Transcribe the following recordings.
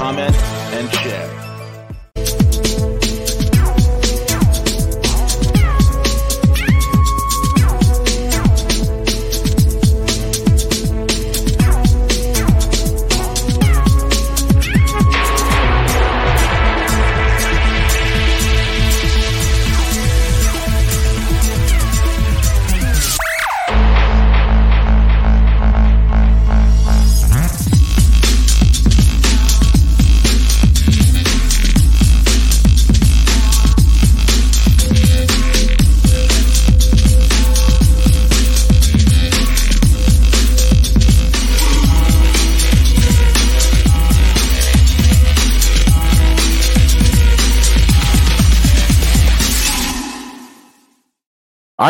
comment, and share.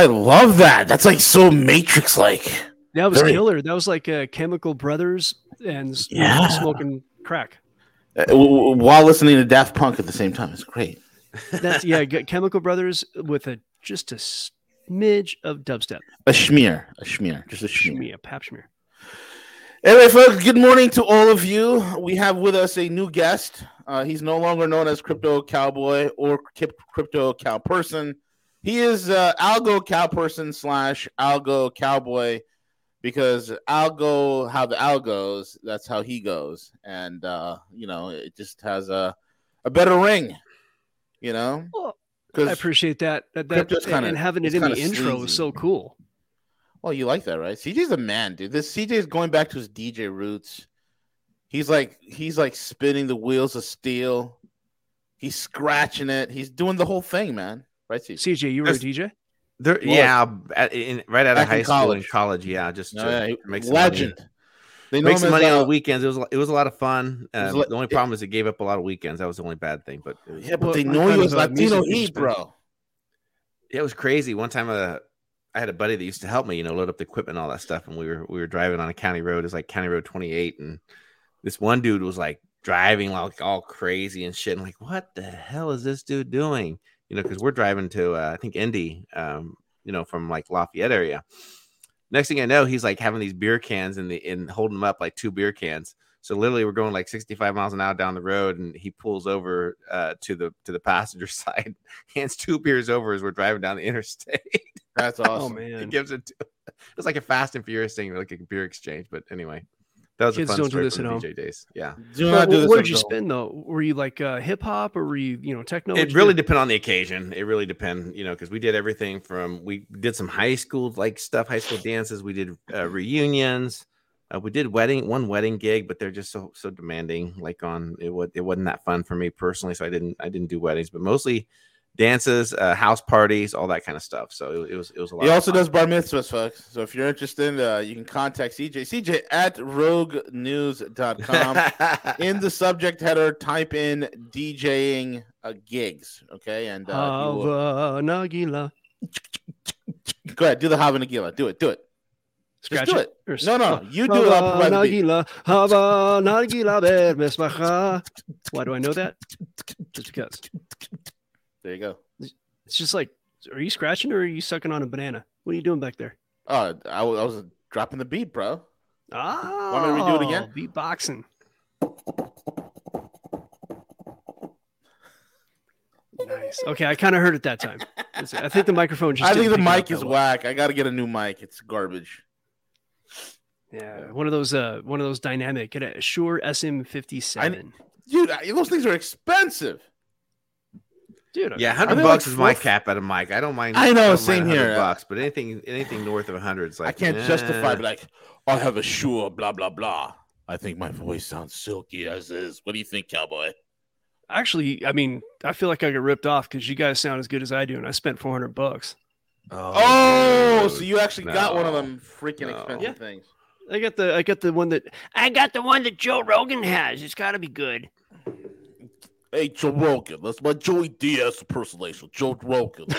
I love that. That's like so Matrix like. That was Very- killer. That was like uh, Chemical Brothers and Yeah. smoking crack. Uh, while listening to Daft Punk at the same time. It's great. That's yeah, Chemical Brothers with a just a smidge of dubstep. A schmear. A schmear. Just a schmear. Schmear, pap schmear. Anyway, folks, good morning to all of you. We have with us a new guest. Uh, he's no longer known as Crypto Cowboy or Crypto Cow Person. He is uh, Algo Cow Person slash Algo Cowboy because Algo, how the Al goes, that's how he goes. And, uh, you know, it just has a, a better ring, you know? Well, I appreciate that. That, that kinda- and having it in the kinda intro sleazy. is so cool. well, you like that, right? CJ's a man, dude. This CJ is going back to his DJ roots. He's like he's like spinning the wheels of steel. He's scratching it. He's doing the whole thing, man. Right, CJ? CJ, you were a DJ. There, Was. yeah, at, in, right out of high school and college. college, yeah, just to No, yeah, make some legend. money. They know Make some as, money on uh, the weekends. It was it was a lot of fun. was Um, li- the only problem is it gave up a lot of weekends. That was the only bad thing. But it was, Yeah, but What- they know you as uh, Latino music Heat, bro. it was crazy. One time, uh, I had a buddy that used to help me, you know, load up the equipment and all that stuff. And we were we were driving on a county road. It's like County Road 28, and this one dude was like driving like all crazy and shit. And like, what the hell is this dude doing? You know, because we're driving to uh, I think Indy, um, you know, from like Lafayette area. Next thing I know, he's like having these beer cans in the and holding them up like two beer cans. So literally, we're going like 65 miles an hour down the road, and he pulls over uh, to the to the passenger side, hands two beers over as we're driving down the interstate. That's Oh awesome. He man, gives it. To, it's like a Fast and Furious thing, like a beer exchange. But anyway, that was Kids a fun don't do this at the home. DJ days. Yeah, Do But not do this what did you film. spin though? Were you like uh, hip hop or were you you know techno? It really do? depend on the occasion. It really depend, you know, because we did everything from we did some high school like stuff, high school dances. We did uh, reunions. Uh, we did wedding one wedding gig, but they're just so so demanding. Like on it, was it wasn't that fun for me personally, so I didn't I didn't do weddings, but mostly dances, uh, house parties, all that kind of stuff. So it, it was it was a lot. He of also fun. does bar mitzvahs, folks. So if you're interested, uh, you can contact CJ. CJ at roguenews.com. in the subject header, type in DJing uh, gigs. Okay. And uh, you will- Nagila. go ahead, do the Hava Nagila. Do it. Do it. Scratch do it. it. No, no, you do it. I'll Hava provide the beat. Nagila, Hava Nagila. Why do I know that? Just because. There you go. It's just like, are you scratching or are you sucking on a banana? What are you doing back there? Oh, I, I was dropping the beat, bro. Ah, Want me to do it again? Beatboxing. Nice. Okay, I kind of heard it that time. I think the microphone just. I think the pick it up mic is well. whack. I got to get a new mic. It's garbage. Yeah, one of those. Uh, one of those dynamic. Get a Shure SM57. Dude, those things are expensive. Dude, Yeah, hundred bucks like is my cap at a mic. I don't mind. I know, don't same 100 here. Bucks, but anything anything north of hundred is like I can't eh. justify, but like, I have a Shure, blah, blah, blah. I think my voice sounds silky as is. What do you think, cowboy? Actually, I mean, I feel like I got ripped off because you guys sound as good as I do, and I spent 400 bucks. Oh, dude. so you actually got one of them freaking No. expensive Yeah. things. I got the I got the one that I got the one that Joe Rogan has. It's got to be good. Hey, Joe Rogan. That's my Joey Diaz impersonation. Joe Rogan.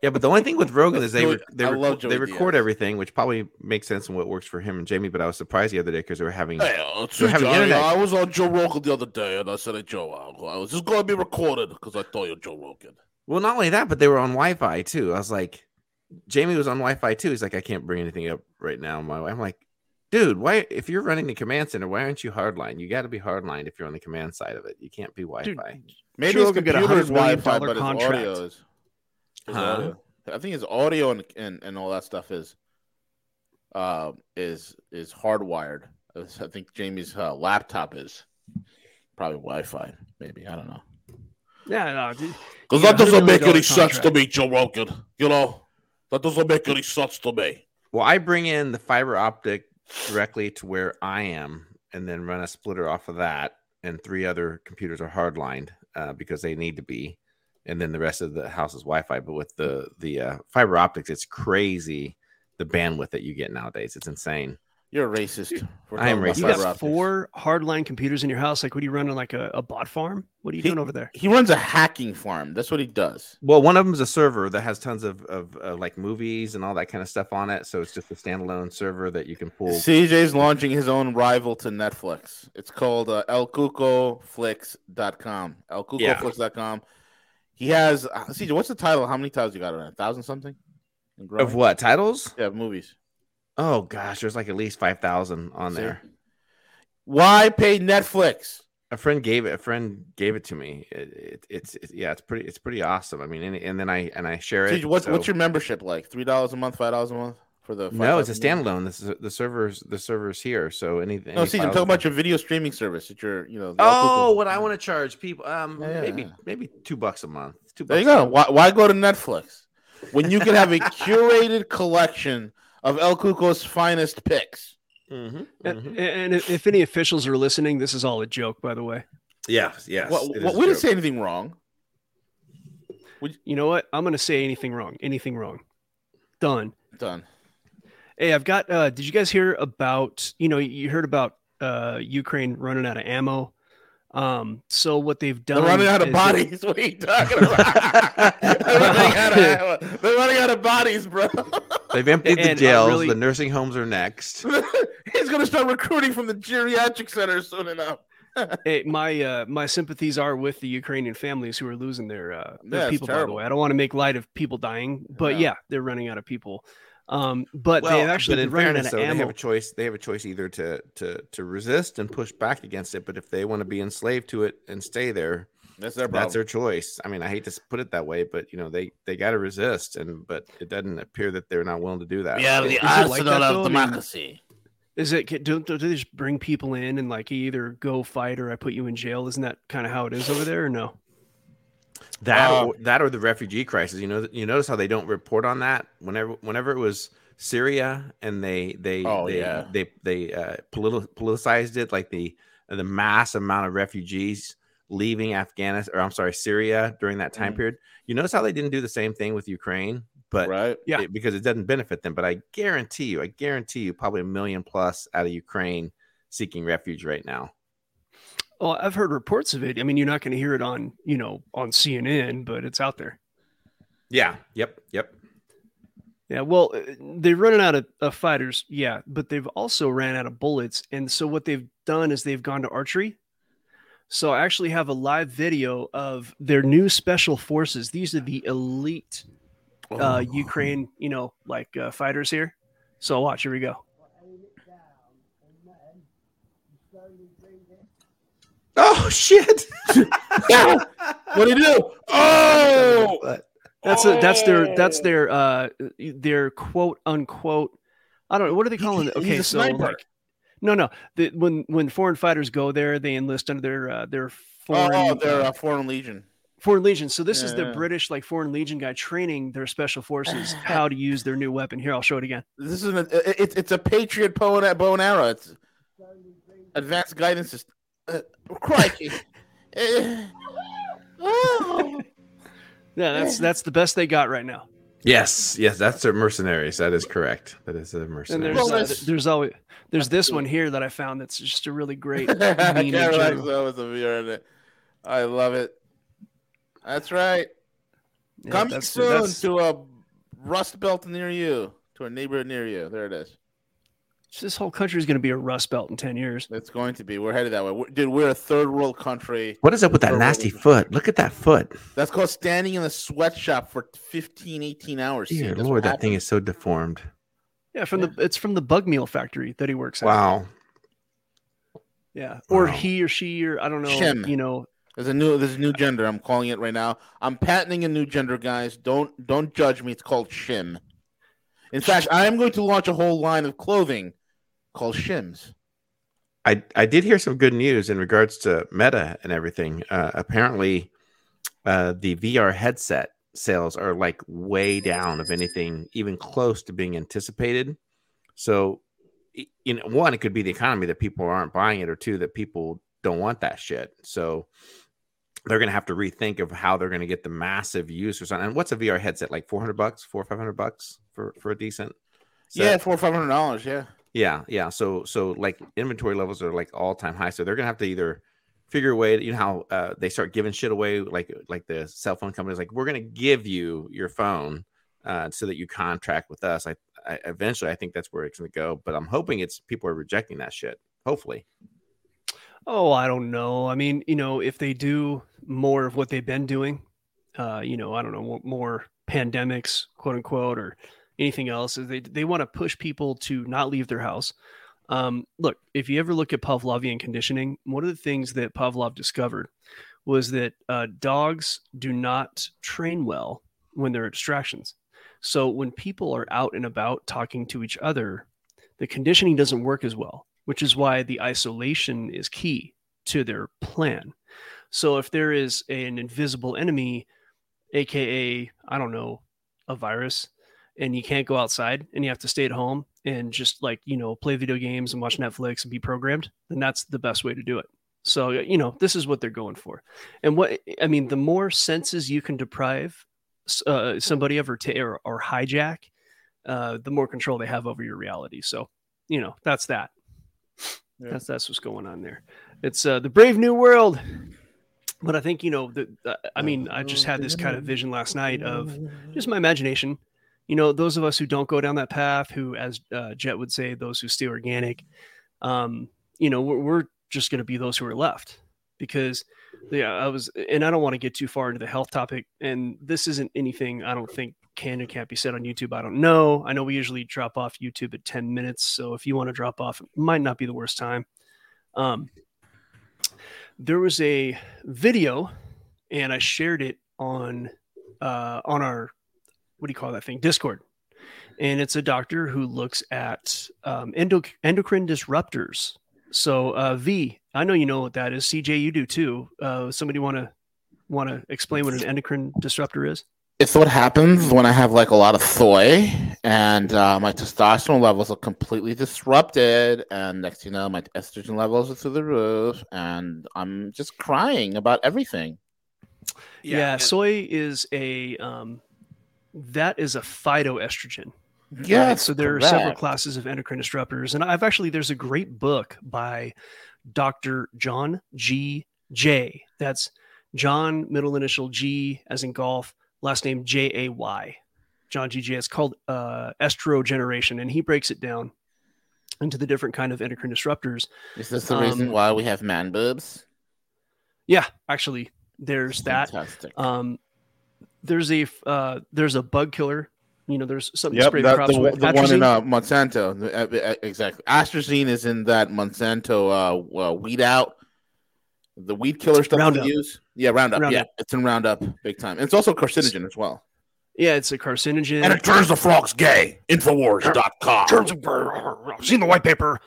Yeah, but the only thing with Rogan is they re- they, I love they record Diaz. everything, which probably makes sense and what works for him and Jamie. But I was surprised the other day because they were having hey, uh, see, having Johnny, internet. I was on Joe Rogan the other day, and I said, "Hey, Joe, I I was just going to be recorded because I thought you're Joe Rogan." well, not only that, but they were on Wi-Fi too. I was like, Jamie was on Wi-Fi too. He's like, I can't bring anything up right now. My I'm like, dude, why? If you're running the command center, why aren't you hardline? You got to be hardline if you're on the command side of it. You can't be Wi-Fi. Maybe Joe his Rogan got a computer is $100 million Wi-Fi, but his audio is. his Huh? audio. I think his audio and, and and all that stuff is, uh, is is hardwired. I think Jamie's uh, laptop is probably Wi-Fi. Maybe I don't know. Yeah, no. Because Yeah, that doesn't make million any sense to me, Joe Rogan. You know, that doesn't make any sense to me. Well, I bring in the fiber optic directly to where I am, and then run a splitter off of that. And three other computers are hardlined uh, because they need to be, and then the rest of the house is Wi-Fi. But with the the uh, fiber optics, it's crazy the bandwidth that you get nowadays. It's insane. You're a racist. for I am talking about You got optics. four hardline computers in your house. Like, what are you running? Like a, a bot farm? What are you He- doing over there? He runs a hacking farm. That's what he does. Well, one of them is a server that has tons of of uh, like movies and all that kind of stuff on it. So it's just a standalone server that you can pull. CJ's launching his own rival to Netflix. It's called uh, elcucoflix.com. elcucoflix.com. He has uh, CJ. What's the title? How many titles you got on it? A thousand something. Of what titles? Yeah, movies. Oh gosh, there's like at least five thousand on See? there. Why pay Netflix? a friend gave it a friend gave it to me it, it, it's it, yeah it's pretty it's pretty awesome i mean and, and then i and i share it CJ, what's so- what's your membership like? Three dollars a month, five dollars a month for the? no it's a standalone this is the servers the servers here so anything No, any CJ, I'm files- talking about your video streaming service. That you're, you know. oh Elcuco- what i want to charge people um Yeah, maybe yeah. maybe two bucks a month two There you go. Why, why go to Netflix when you can have a curated collection of El Cuco's finest picks? Mhm, A- mhm. And if if any officials are listening, this is all a joke, by the way. Yeah, yes Well, it well, we true. didn't say anything wrong. You know what? I'm gonna say anything wrong. Anything wrong. Done. Done. Hey, I've got. uh Did you guys hear about? You know, you heard about uh Ukraine running out of ammo. Um. So what they've done? They're running out of is they- bodies. What are you talking about? they're, running out of, they're running out of bodies, bro. they've emptied the And I jails really- the nursing homes are next He's gonna start recruiting from the geriatric center soon enough. Hey, my uh, my sympathies are with the Ukrainian families who are losing their, uh, their Yeah, it's people. By the way, I don't want to make light of people dying, but Yeah. yeah, they're running out of people. Um, but well, they've actually but in been running fairness, out though, of they have a choice. They have a choice either to to to resist and push back against it, but if they want to be enslaved to it and stay there, That's their problem. that's their choice. I mean, I hate to put it that way, but you know they they got to resist, and but it doesn't appear that they're not willing to do that. Yeah, are the Is it like arsenal that, of though? I mean- democracy. Is it do, do they just bring people in and like either go fight or I put you in jail? Isn't that kind of how it is over there, or no? That Uh, or, that or the refugee crisis. You know, you notice how they don't report on that. Whenever whenever it was Syria and they they Oh, they yeah. they they uh, politi- politicized it like the the mass amount of refugees leaving Afghanistan or I'm sorry Syria during that time Mhm. period. You notice how they didn't do the same thing with Ukraine, but right? Yeah. it- because it doesn't benefit them. But I guarantee you, I guarantee you, probably a million plus out of Ukraine seeking refuge right now. Well, I've heard reports of it. I mean, you're not going to hear it on you know on CNN, but it's out there. Yeah. Yep. Yep. Yeah, well, uh, they're running out of, of fighters, yeah, but they've also ran out of bullets. And so what they've done is they've gone to archery. So I actually have a live video of their new special forces. These are the elite uh, Ukraine, you know, like uh, fighters here. So watch, here we go. Oh shit! what do you do? Oh, That's a, that's their Oh. that's their uh their quote unquote. I don't know what are they calling it. He's Okay, a so like, no, no. The, when when foreign fighters go there, they enlist under their uh, their foreign oh, they're uh, uh, foreign legion. Foreign Legion. So this is the yeah. British like Foreign Legion guy training their special forces how to use their new weapon. Here, I'll show it again. This is an it, it's it's a Patriot bow and, bow and arrow. It's advanced guidance system. Uh, crikey! Oh. Yeah, that's that's the best they got right now. Yes, yes, that's their mercenaries. That is correct. That is a And mercenary. there's Well, uh, there's always there's this one here that I found that's just a really great I can't relax joke. though with the VR in it. I love it. That's right. Yeah, Coming that's- soon that's- to a Rust Belt near you, to a neighborhood near you. There it is. This whole country is going to be a rust belt in 10 years. It's going to be. We're headed that way. We're, dude, we're a third world country. What is up with that Or nasty what- foot? Look at that foot. That's called standing in the sweatshop for 15, 18 hours. Dear That's Lord, what that thing is so deformed. Yeah, from the it's from the bug meal factory that he works at. Wow. Yeah. Or Wow. he or she or I don't know, Shim. you know, There's a new there's a new gender. I'm calling it right now. I'm patenting a new gender, guys. Don't don't judge me. It's called shim. In fact, I am going to launch a whole line of clothing called shims. I, I did hear some good news in regards to Meta and everything. Uh, apparently, uh, the VR headset sales are like way down of anything even close to being anticipated. So, you know, one, it could be the economy that people aren't buying it, or two, that people don't want that shit. So, they're going to have to rethink of how they're going to get the massive use or something. And what's a VR headset like? Four hundred bucks, four or five hundred bucks for for a decent. set? Yeah, four or five hundred dollars. Yeah. Yeah, yeah. So so like inventory levels are like all time high. So they're gonna have to either figure a way. You know how uh, they start giving shit away, like like the cell phone companies, like we're gonna give you your phone uh, so that you contract with us. I, I eventually I think that's where it's gonna go. But I'm hoping it's people are rejecting that shit. Hopefully. oh, I don't know. I mean, you know, if they do more of what they've been doing, uh, you know, I don't know, more, more pandemics, quote unquote, or anything else, they they want to push people to not leave their house. Um, look, if you ever look at Pavlovian conditioning, one of the things that Pavlov discovered was that uh, dogs do not train well when there are distractions. So when people are out and about talking to each other, the conditioning doesn't work as well, which is why the isolation is key to their plan. So if there is an invisible enemy, aka I don't know, a virus, and you can't go outside and you have to stay at home and just like, you know, play video games and watch Netflix and be programmed, then that's the best way to do it. So, you know, this is what they're going for. And what I mean, the more senses you can deprive uh, somebody of or, or, or hijack, uh, the more control they have over your reality. So, you know, that's that. Yeah. That's that's what's going on there. It's uh, the brave new world. But I think you know the. Uh, I mean, I just had this kind of vision last night of just my imagination. You know, those of us who don't go down that path, who, as uh, Jet would say, those who stay organic, um, you know, we're, we're just going to be those who are left because yeah, I was, and I don't want to get too far into the health topic. And this isn't anything I don't think can and can't be said on YouTube. I don't know. I know we usually drop off YouTube at 10 minutes. So if you want to drop off, it might not be the worst time. Um, there was a video and I shared it on, uh, on our, what do you call that thing? Discord. And it's a doctor who looks at um, endo- endocrine disruptors. So, uh, V, I know you know what that is. CJ, you do too. Uh, somebody want to want to explain what an endocrine disruptor is? It's what happens when I have like a lot of soy and uh, my testosterone levels are completely disrupted. And next, you know, my estrogen levels are through the roof, and I'm just crying about everything. Yeah, and- soy is a um, that is a phytoestrogen. Yeah, right? so there are several classes of endocrine disruptors, and I've actually there's a great book by Dr. John G. Jay. That's John middle initial G as in golf, last name J A Y. John G. Jay. It's called uh, estrogeneration, and he breaks it down into the different kind of endocrine disruptors. Is this the reason Um, why we have man boobs? Yeah, actually, there's that. Um, there's a uh, there's a bug killer. You know, there's something to Yep, spray that, crops the, with. the one in uh, Monsanto. The- uh, uh, Exactly. Astrazine is in that Monsanto uh, uh, weed out, the weed killer stuff Roundup. they use. Yeah, Roundup. Yeah, it's in Roundup big time. And it's also carcinogen as well. yeah, it's a carcinogen. And it turns the frogs gay. Infowars.com. I've seen the white paper.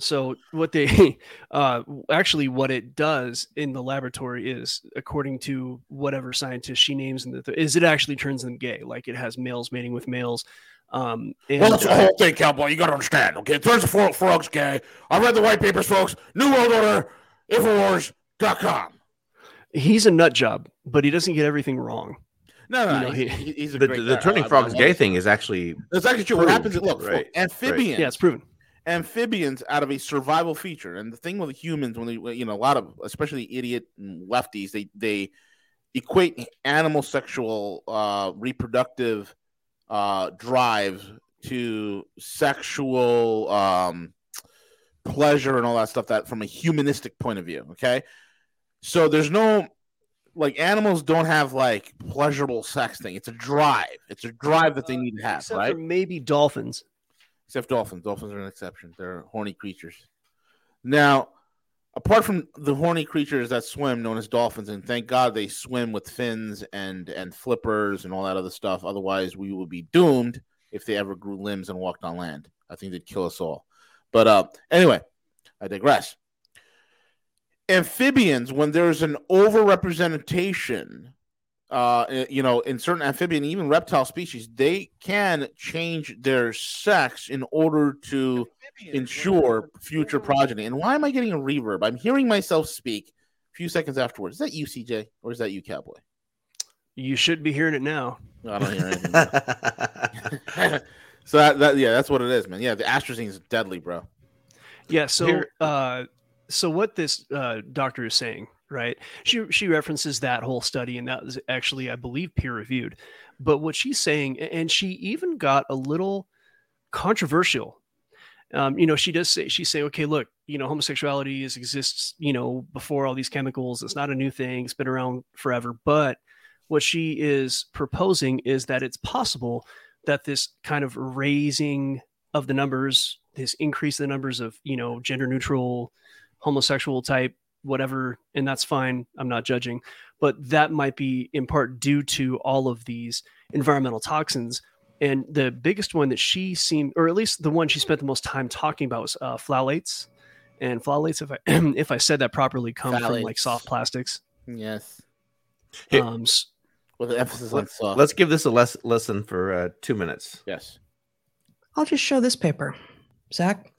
So what they uh, actually what it does in the laboratory is, according to whatever scientist she names, in the is it actually turns them gay. Like it has males mating with males. Um, and Well, that's the whole thing, cowboy. You got to understand. Okay, it turns the fro- frogs gay. I read the white papers, folks. New World Order. Infowars.com. he's a nut job, but he doesn't get everything wrong. No, no, You know, he's, he- he's a the, great the guy. turning I- I frogs gay thing is actually That's actually true. What happens? Look, right, amphibians. Yeah, it's proven. Amphibians out of a survival feature. And the thing with humans, when they, you know, a lot of, especially idiot lefties, they they equate animal sexual uh, reproductive uh, drive to sexual um, pleasure and all that stuff. That from a humanistic point of view, okay. So there's no like animals don't have like pleasurable sex thing. It's a drive. It's a drive that they need to have, Except right? maybe dolphins. Except dolphins. Dolphins are an exception. They're horny creatures. Now, apart from the horny creatures that swim, known as dolphins, and thank God they swim with fins and and flippers and all that other stuff. Otherwise, we would be doomed if they ever grew limbs and walked on land. I think they'd kill us all. But uh, anyway, I digress. Amphibians, when there's an overrepresentation uh, eh, you know, in certain amphibian, even reptile species, they can change their sex in order to ensure future progeny. And why am I getting a reverb? I'm hearing myself speak a few seconds afterwards. Is that you, CJ, or is that you, Cowboy? You should be hearing it now. No, I don't hear anything. so that, that, yeah, that's what it is, man. Yeah, the astrazine is deadly, bro. Yeah. So, Here- uh, so what this uh, doctor is saying, right? She she references that whole study, and that was actually, I believe, peer reviewed. But what she's saying, and she even got a little controversial. Um, you know, she does say she's saying, okay, look, you know, homosexuality is exists, you know, before all these chemicals. It's not a new thing. It's been around forever. But what she is proposing is that it's possible that this kind of raising of the numbers, this increase in the numbers of, you know, gender neutral, homosexual type, whatever, and that's fine. I'm not judging, but that might be in part due to all of these environmental toxins. And the biggest one that she seemed, or at least the one she spent the most time talking about, was uh, phthalates. And phthalates, if I if I said that properly, come from like soft plastics. Yes, Here- Um, s- with an emphasis on soft. Let's give this a les- listen for uh, two minutes. yes. I'll just show this paper. Zach.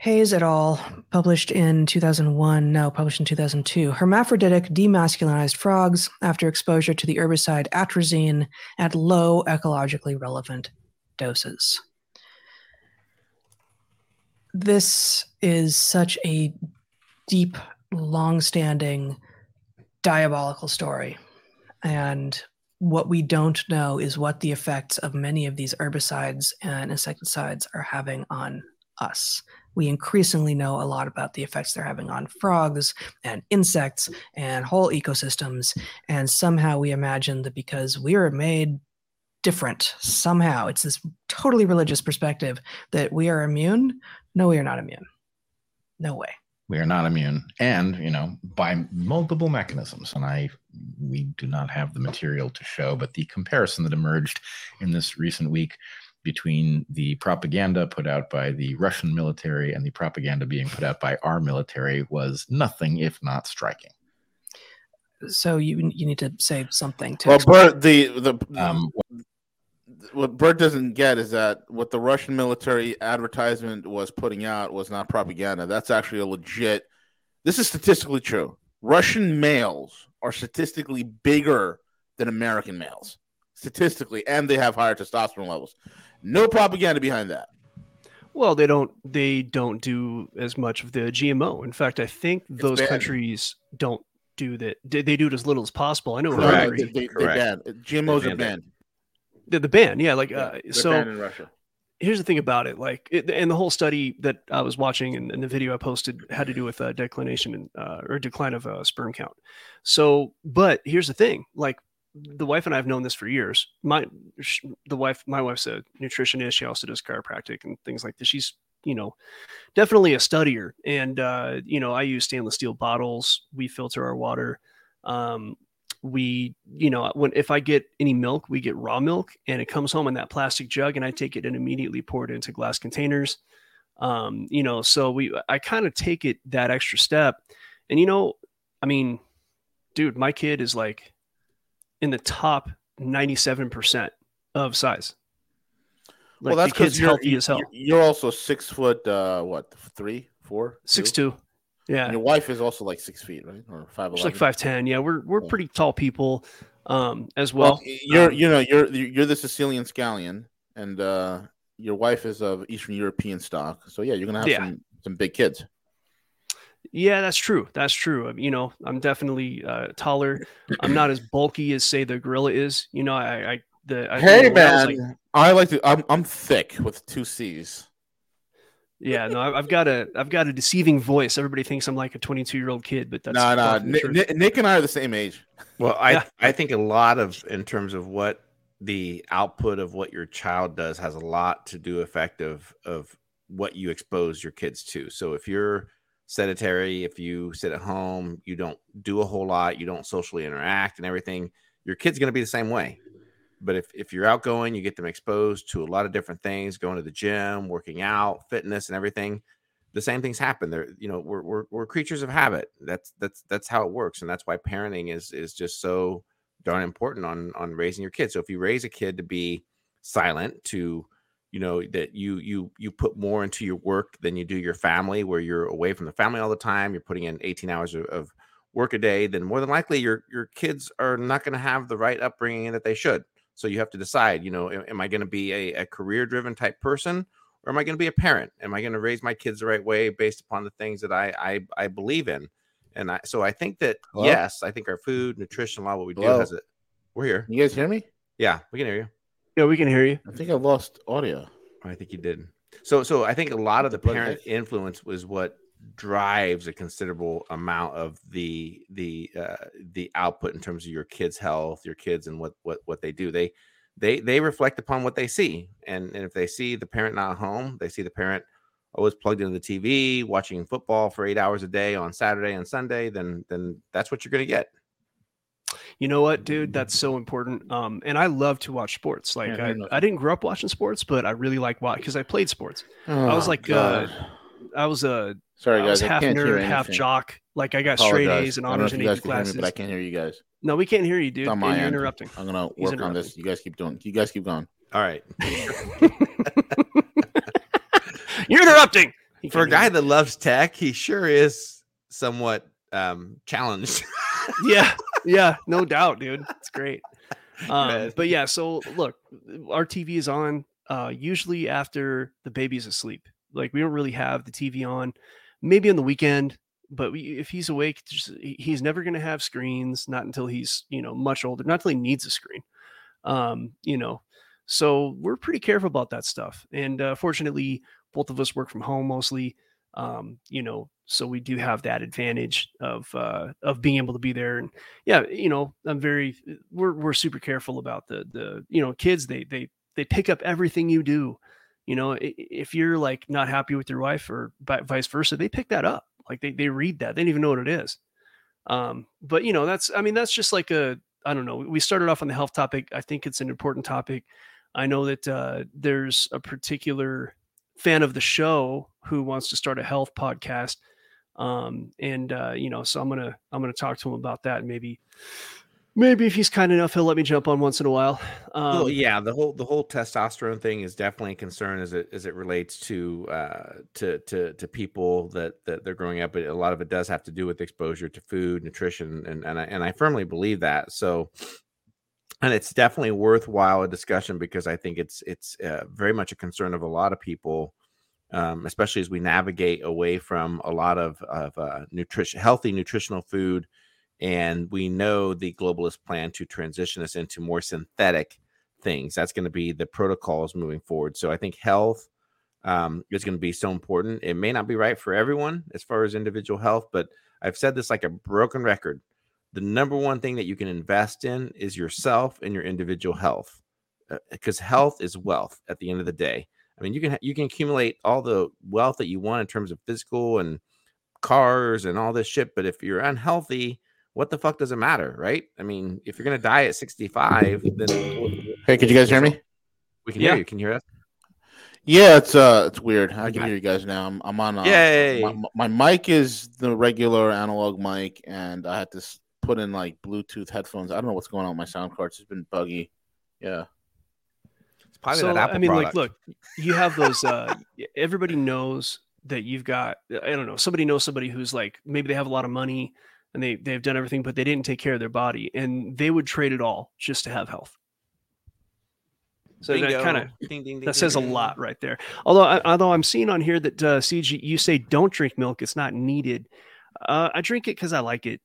Hayes et al., published in 2001, no, published in 2002. Hermaphroditic demasculinized frogs after exposure to the herbicide atrazine at low ecologically relevant doses. This is such a deep, long standing, diabolical story. And what we don't know is what the effects of many of these herbicides and insecticides are having on us. We increasingly know a lot about the effects they're having on frogs and insects and whole ecosystems. And somehow we imagine that because we are made different, somehow it's this totally religious perspective that we are immune. No, we are not immune. No way. we are not immune and you know by multiple mechanisms and i we do not have the material to show but the comparison that emerged in this recent week between the propaganda put out by the russian military and the propaganda being put out by our military was nothing if not striking So you you need to say something to Well, explain- Bert, the the um, what Bert doesn't get is that what the Russian military advertisement was putting out was not propaganda. That's actually a legit. This is statistically true. Russian males are statistically bigger than American males, statistically, and they have higher testosterone levels. No propaganda behind that. Well, they don't they don't do as much of the GMO. In fact, I think those banned. countries don't do that. They they do it as little as possible. I know No, Correct. Hungary, they, they Correct. ban. GMOs They are banned banned. the, the ban, yeah. Like Yeah, uh, they're so, banned in Russia. here's the thing about it. Like, it, and the whole study that I was watching and, and the video I posted had to do with uh, declination and uh, or decline of uh, sperm count. So, but here's the thing. Like, the wife and I have known this for years. My the wife, my wife's a nutritionist. She also does chiropractic and things like this. She's you know definitely a studier, and uh, you know I use stainless steel bottles. We filter our water. Um, we you know when if i get any milk we get raw milk and it comes home in that plastic jug and i take it and immediately pour it into glass containers um you know so we i kind of take it that extra step and you know i mean dude my kid is like in the top 97% of size like well, that's because you're, healthy as hell you're also six foot. Uh, what three, four, six two? two yeah And your wife is also like six feet, right? Or five she's like 5'10 yeah we're we're Yeah. pretty tall people um as well Well, you're um, you know you're you're the Sicilian scallion, and uh your wife is of Eastern European stock, so yeah, you're gonna have Yeah. some some big kids. Yeah, that's true. That's true. Um, You know, I'm definitely uh, taller. I'm not as bulky as say the gorilla is. You know, I, I the I, Hey when I was, man, like- I like to. I'm I'm thick with two C's. yeah, no, I- I've got a I've got a deceiving voice. Everybody thinks I'm like a 22 year old kid, but that's No, no, far Nick. Nick, Nick and I are the same age. Well, I Yeah. I think a lot of in terms of what the output of what your child does has a lot to do effect of of what you expose your kids to. So if you're sedentary, if you sit at home, you don't do a whole lot, you don't socially interact and everything, your kid's going to be the same way. But if, if you're outgoing, you get them exposed to a lot of different things, going to the gym, working out, fitness, and everything. The same things happen. There, you know, we're, we're we're creatures of habit. That's that's that's how it works, and that's why parenting is is just so darn important on on raising your kids. So if you raise a kid to be silent, to you know that you you you put more into your work than you do your family, where you're away from the family all the time, you're putting in 18 hours of, of work a day, then more than likely your your kids are not going to have the right upbringing that they should. So you have to decide, you know, am, am I going to be a, a career driven type person or am I going to be a parent? Am I going to raise my kids the right way based upon the things that I I, I believe in? And I so I think that Hello? yes, I think our food, nutrition, a lot what we do Hello? has it. We're here. You guys hear me? Yeah, we can hear you. Yeah, we can hear you. I think I lost audio. I think you did. So so I think a lot of the parent influence was what drives a considerable amount of the the uh, the output in terms of your kids' health, your kids and what what what they do. They they they reflect upon what they see, and and if they see the parent not home, they see the parent always plugged into the TV, watching football for eight hours a day on Saturday and Sunday, then then that's what you're going to get. You know what, dude? That's so important. Um, and I love to watch sports. Like Yeah, I, no, no. I didn't grow up watching sports, but I really like watch because I played sports. I was Oh, like, uh, I was a sorry I guys, was I half can't hear nerd, half jock. Like I got straight A's and I don't know honors in you guys AP can me, but I can't hear you guys. No, we can't hear you, dude. It's on and my you're end. interrupting. I'm gonna He's work on this. You guys keep doing. You guys keep going. All right, you're interrupting. For a guy that loves tech, he sure is somewhat um challenged. yeah, yeah, no doubt, dude. It's great. Um, but yeah, so look, our TV is on uh, usually after the baby's asleep. Like we don't really have the TV on, maybe on the weekend. But we, if he's awake, just, he's never going to have screens. Not until he's you know much older. Not until he needs a screen. Um, you know, so we're pretty careful about that stuff. And uh, fortunately, both of us work from home mostly. Um, you know, so we do have that advantage of uh, of being able to be there. And yeah, you know, I'm very we're we're super careful about the the you know kids. They they they pick up everything you do. You know, if you're like not happy with your wife or vice versa, they pick that up. Like they they read that. They don't even know what it is. Um, but you know, that's I mean, that's just like a I don't know. We started off on the health topic. I think it's an important topic. I know that uh, there's a particular fan of the show who wants to start a health podcast um and uh you know so i'm gonna i'm gonna talk to him about that and maybe maybe if he's kind enough he'll let me jump on once in a while um well, yeah, the whole the whole testosterone thing is definitely a concern as it as it relates to uh to to to people that that they're growing up. But a lot of it does have to do with exposure to food, nutrition, and and I, and I firmly believe that. So, and it's definitely worthwhile a discussion because I think it's it's uh, very much a concern of a lot of people. Um, especially as we navigate away from a lot of of uh, nutrition, healthy nutritional food, and we know the globalist plan to transition us into more synthetic things. That's going to be the protocols moving forward. So I think health um, is going to be so important. It may not be right for everyone as far as individual health, but I've said this like a broken record. The number one thing that you can invest in is yourself and your individual health, because health is wealth at the end of the day. I mean, you can you can accumulate all the wealth that you want in terms of physical and cars and all this shit, but if you're unhealthy, what the fuck does it matter, right? I mean, if you're gonna die at 65, then Hey, could you guys hear me? we can Yeah. hear you. Can you hear us? Yeah, it's uh, it's weird. I can hear you guys now. I'm, I'm on. Uh, Yay. My, my mic is the regular analog mic, and I had to s- put in like Bluetooth headphones. I don't know what's going on with my sound cards. It's been buggy. Yeah. It's probably so that Apple i mean product. like look you have those uh everybody knows that you've got i don't know somebody knows somebody who's like maybe they have a lot of money and they they've done everything but they didn't take care of their body and they would trade it all just to have health So that kind of Ding, ding, ding, that says a lot right there. Although, I, although I'm seeing on here that uh, CG, you say don't drink milk; it's not needed. Uh, I drink it because I like it.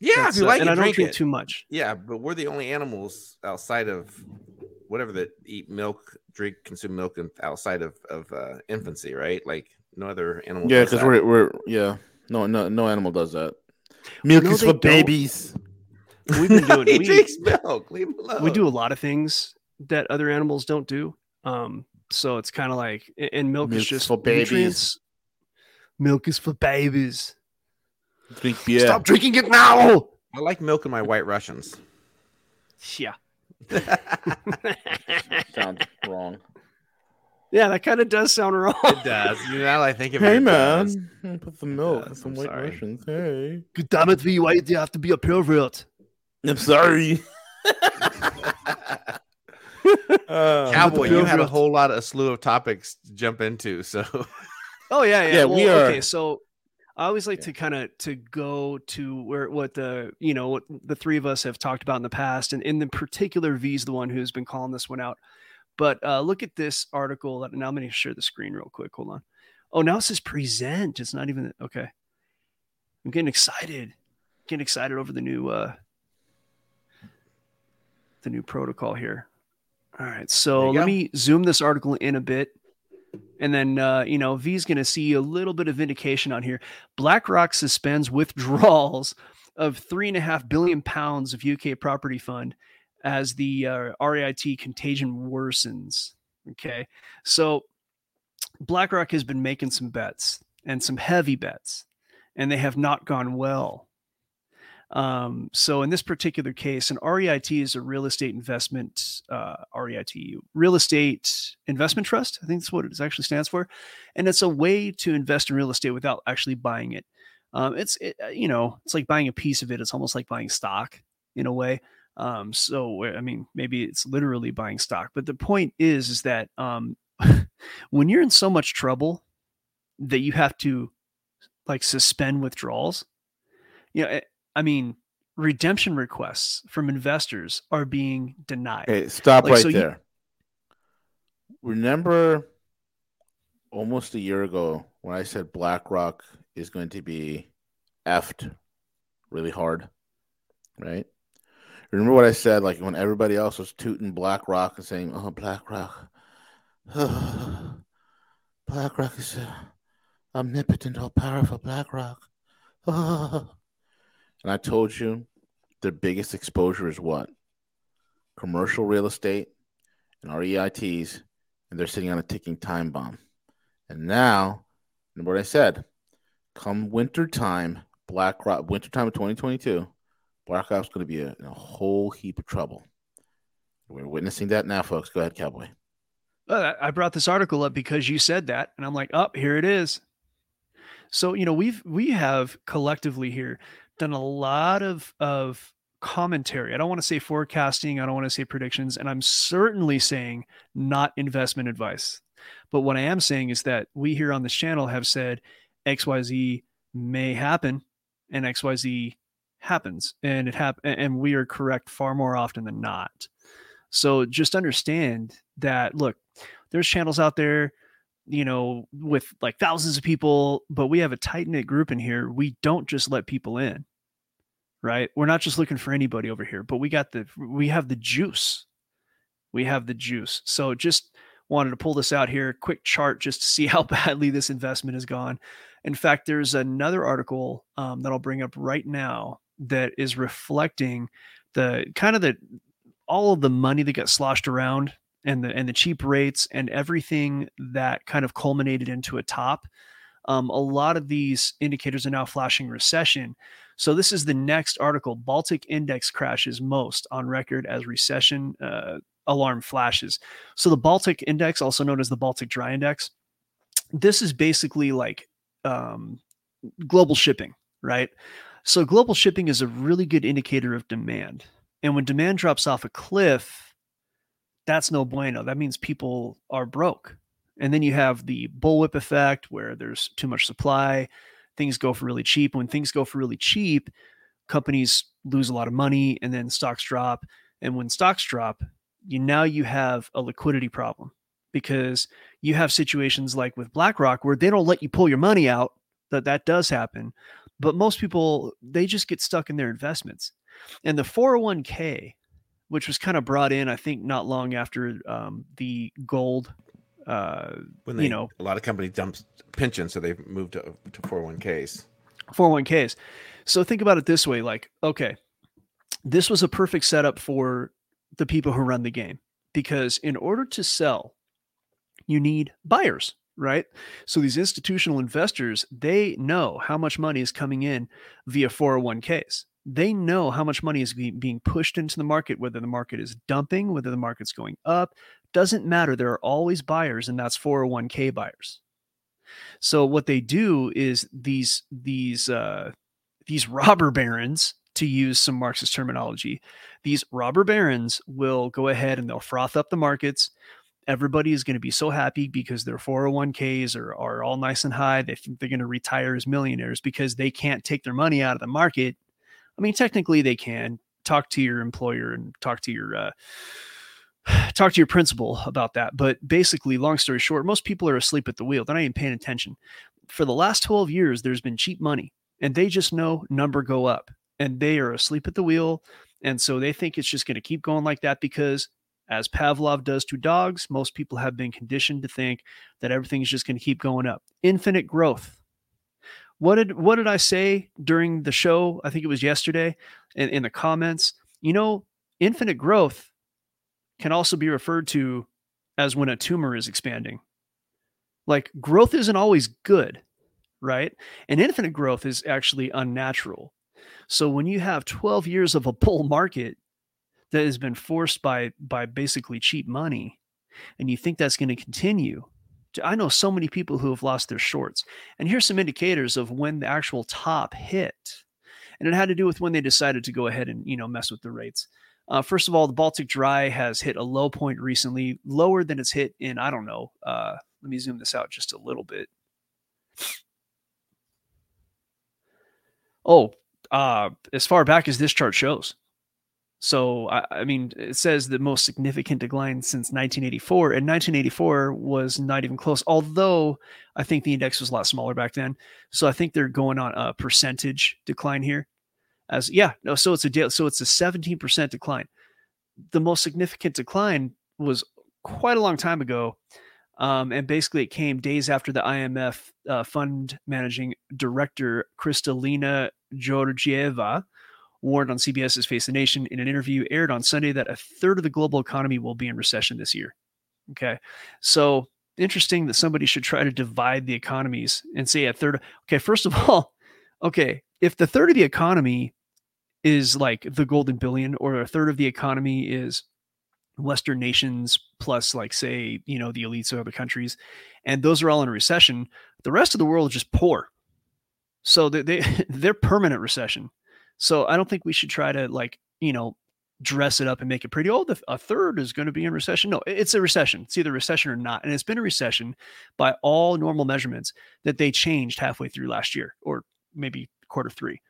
Yeah, if That's, you uh, like and it, I don't drink drink it. too much. Yeah, but we're the only animals outside of whatever that eat milk, drink, consume milk, and outside of of uh, infancy, right? Like no other animal. Yeah, because we're we're yeah. No, no, no animal does that. Milk No, is for don't. babies. We've been doing. he we, drinks milk. Leave him alone. we do a lot of things that other animals don't do. Um, so it's kind of like, and milk Milk's is just for babies. nutrients. Milk is for babies. Drink beer. Stop drinking it now. I like milk in my White Russians. Yeah. Sounds wrong. yeah, that kind of does sound wrong. It does. You know, now that I think of it, Hey it man, does. put some milk, does, some I'm white sorry. Russians. Hey, God damn it, V. Why do you have to be a pervert? I'm sorry. Uh, Cowboy, you had a whole lot of a slew of topics to jump into. So Oh yeah, yeah. Yeah, well, we are- okay. So I always like Yeah. to kind of to go to where what the you know what the three of us have talked about in the past, and in the particular, V's the one who's been calling this one out. But uh, look at this article. That, now I'm going to share the screen real quick. Hold on. Oh, now it says present. It's not even okay. I'm getting excited. Getting excited over the new uh the new protocol here. All right, so let go. me zoom this article in a bit. And then, uh, you know, V's going to see a little bit of indication on here. BlackRock suspends withdrawals of three and a half billion pounds of UK property fund as the uh, REIT contagion worsens. Okay. So BlackRock has been making some bets and some heavy bets, and they have not gone well. Um, so in this particular case, an REIT is a real estate investment, uh, REIT, real estate investment trust. I think that's what it actually stands for. And it's a way to invest in real estate without actually buying it. Um, it's, it, uh, you know, it's like buying a piece of it. It's almost like buying stock in a way. Um, so, I mean, maybe it's literally buying stock, but the point is, is that, um, when you're in so much trouble that you have to like suspend withdrawals, you know, eh, I mean, redemption requests from investors are being denied. Okay, stop Like, right so you- there. Remember almost a year ago when I said BlackRock is going to be effed really hard, right? Remember what I said? Like when everybody else was tooting BlackRock and saying, "Oh, BlackRock, BlackRock is uh, omnipotent, all powerful. BlackRock." and I told you, their biggest exposure is what? Commercial real estate and REITs, and they're sitting on a ticking time bomb. And now, remember what I said? Come winter time, BlackRock, winter time of 2022, BlackRock's going to be a, in a whole heap of trouble. We're witnessing that now, folks. Go ahead, Cowboy. I brought this article up because you said that, and I'm like, oh, here it is. So you know, we've we have collectively here done a lot of of commentary. I don't want to say forecasting. I don't want to say predictions, and I'm certainly saying not investment advice. But what I am saying is that we here on this channel have said X Y Z may happen, and X Y Z happens, and it hap- and we are correct far more often than not. So just understand that look, there's channels out there, you know, with like thousands of people, but we have a tight knit group in here. We don't just let people in, right? We're not just looking for anybody over here, but we got the, we have the juice. We have the juice. So just wanted to pull this out here, quick chart just to see how badly this investment has gone. In fact, there's another article um, that I'll bring up right now that is reflecting the kind of the all of the money that got sloshed around and the and the cheap rates and everything that kind of culminated into a top. Um, a lot of these indicators are now flashing recession. So this is the next article. Baltic index crashes most on record as recession uh, alarm flashes. So the Baltic index, also known as the Baltic Dry Index, this is basically like um, global shipping, right? So global shipping is a really good indicator of demand. And when demand drops off a cliff, that's no bueno. That means people are broke. And then you have the bullwhip effect where there's too much supply, things go for really cheap. When things go for really cheap, companies lose a lot of money and then stocks drop. And when stocks drop, you now you have a liquidity problem because you have situations like with BlackRock where they don't let you pull your money out. That that does happen, but most people they just get stuck in their investments. And the 401k, which was kind of brought in, I think, not long after um, the gold. Uh, When they, you know, a lot of companies dump pensions, so they've moved to to 401ks. 401ks. So think about it this way like, okay, this was a perfect setup for the people who run the game because in order to sell, you need buyers, right? So these institutional investors, they know how much money is coming in via 401ks. They know how much money is being pushed into the market, whether the market is dumping, whether the market's going up. Doesn't matter. There are always buyers, and that's 401k buyers. So what they do is these these uh, these robber barons, to use some Marxist terminology, these robber barons will go ahead and they'll froth up the markets. Everybody is going to be so happy because their 401ks are, are all nice and high. They think they're going to retire as millionaires because they can't take their money out of the market. I mean, technically they can talk to your employer and talk to your uh, talk to your principal about that. But basically, long story short, most people are asleep at the wheel. They're not even paying attention. For the last 12 years, there's been cheap money and they just know number go up and they are asleep at the wheel. And so they think it's just going to keep going like that because, as Pavlov does to dogs, most people have been conditioned to think that everything is just going to keep going up. Infinite growth. What did what did I say during the show? I think it was yesterday in, in the comments. You know, infinite growth can also be referred to as when a tumor is expanding. Like growth isn't always good, right? And infinite growth is actually unnatural. So when you have 12 years of a bull market that has been forced by by basically cheap money and you think that's going to continue, I know so many people who have lost their shorts. And here's some indicators of when the actual top hit. And it had to do with when they decided to go ahead and, you know, mess with the rates. Uh, first of all, the Baltic Dry has hit a low point recently, lower than it's hit in, I don't know. Uh, let me zoom this out just a little bit. Oh, uh, as far back as this chart shows. So, I, I, mean, it says the most significant decline since 1984, and 1984 was not even close, although I think the index was a lot smaller back then. So, I think they're going on a percentage decline here. As yeah, no, so it's a so it's a 17% decline. The most significant decline was quite a long time ago. Um, and basically, it came days after the IMF uh, fund managing director Kristalina Georgieva warned on CBS's Face the Nation in an interview aired on Sunday that a third of the global economy will be in recession this year. Okay. So interesting that somebody should try to divide the economies and say a third. Okay. First of all, okay. If the third of the economy is like the golden billion or a third of the economy is Western nations plus, like, say, you know, the elites of other countries, and those are all in recession, the rest of the world is just poor. So they, they they're permanent recession. So I don't think we should try to like you know dress it up and make it pretty. Oh, the, a third is going to be in recession. No, it's a recession. It's either recession or not, and it's been a recession by all normal measurements that they changed halfway through last year or maybe quarter three.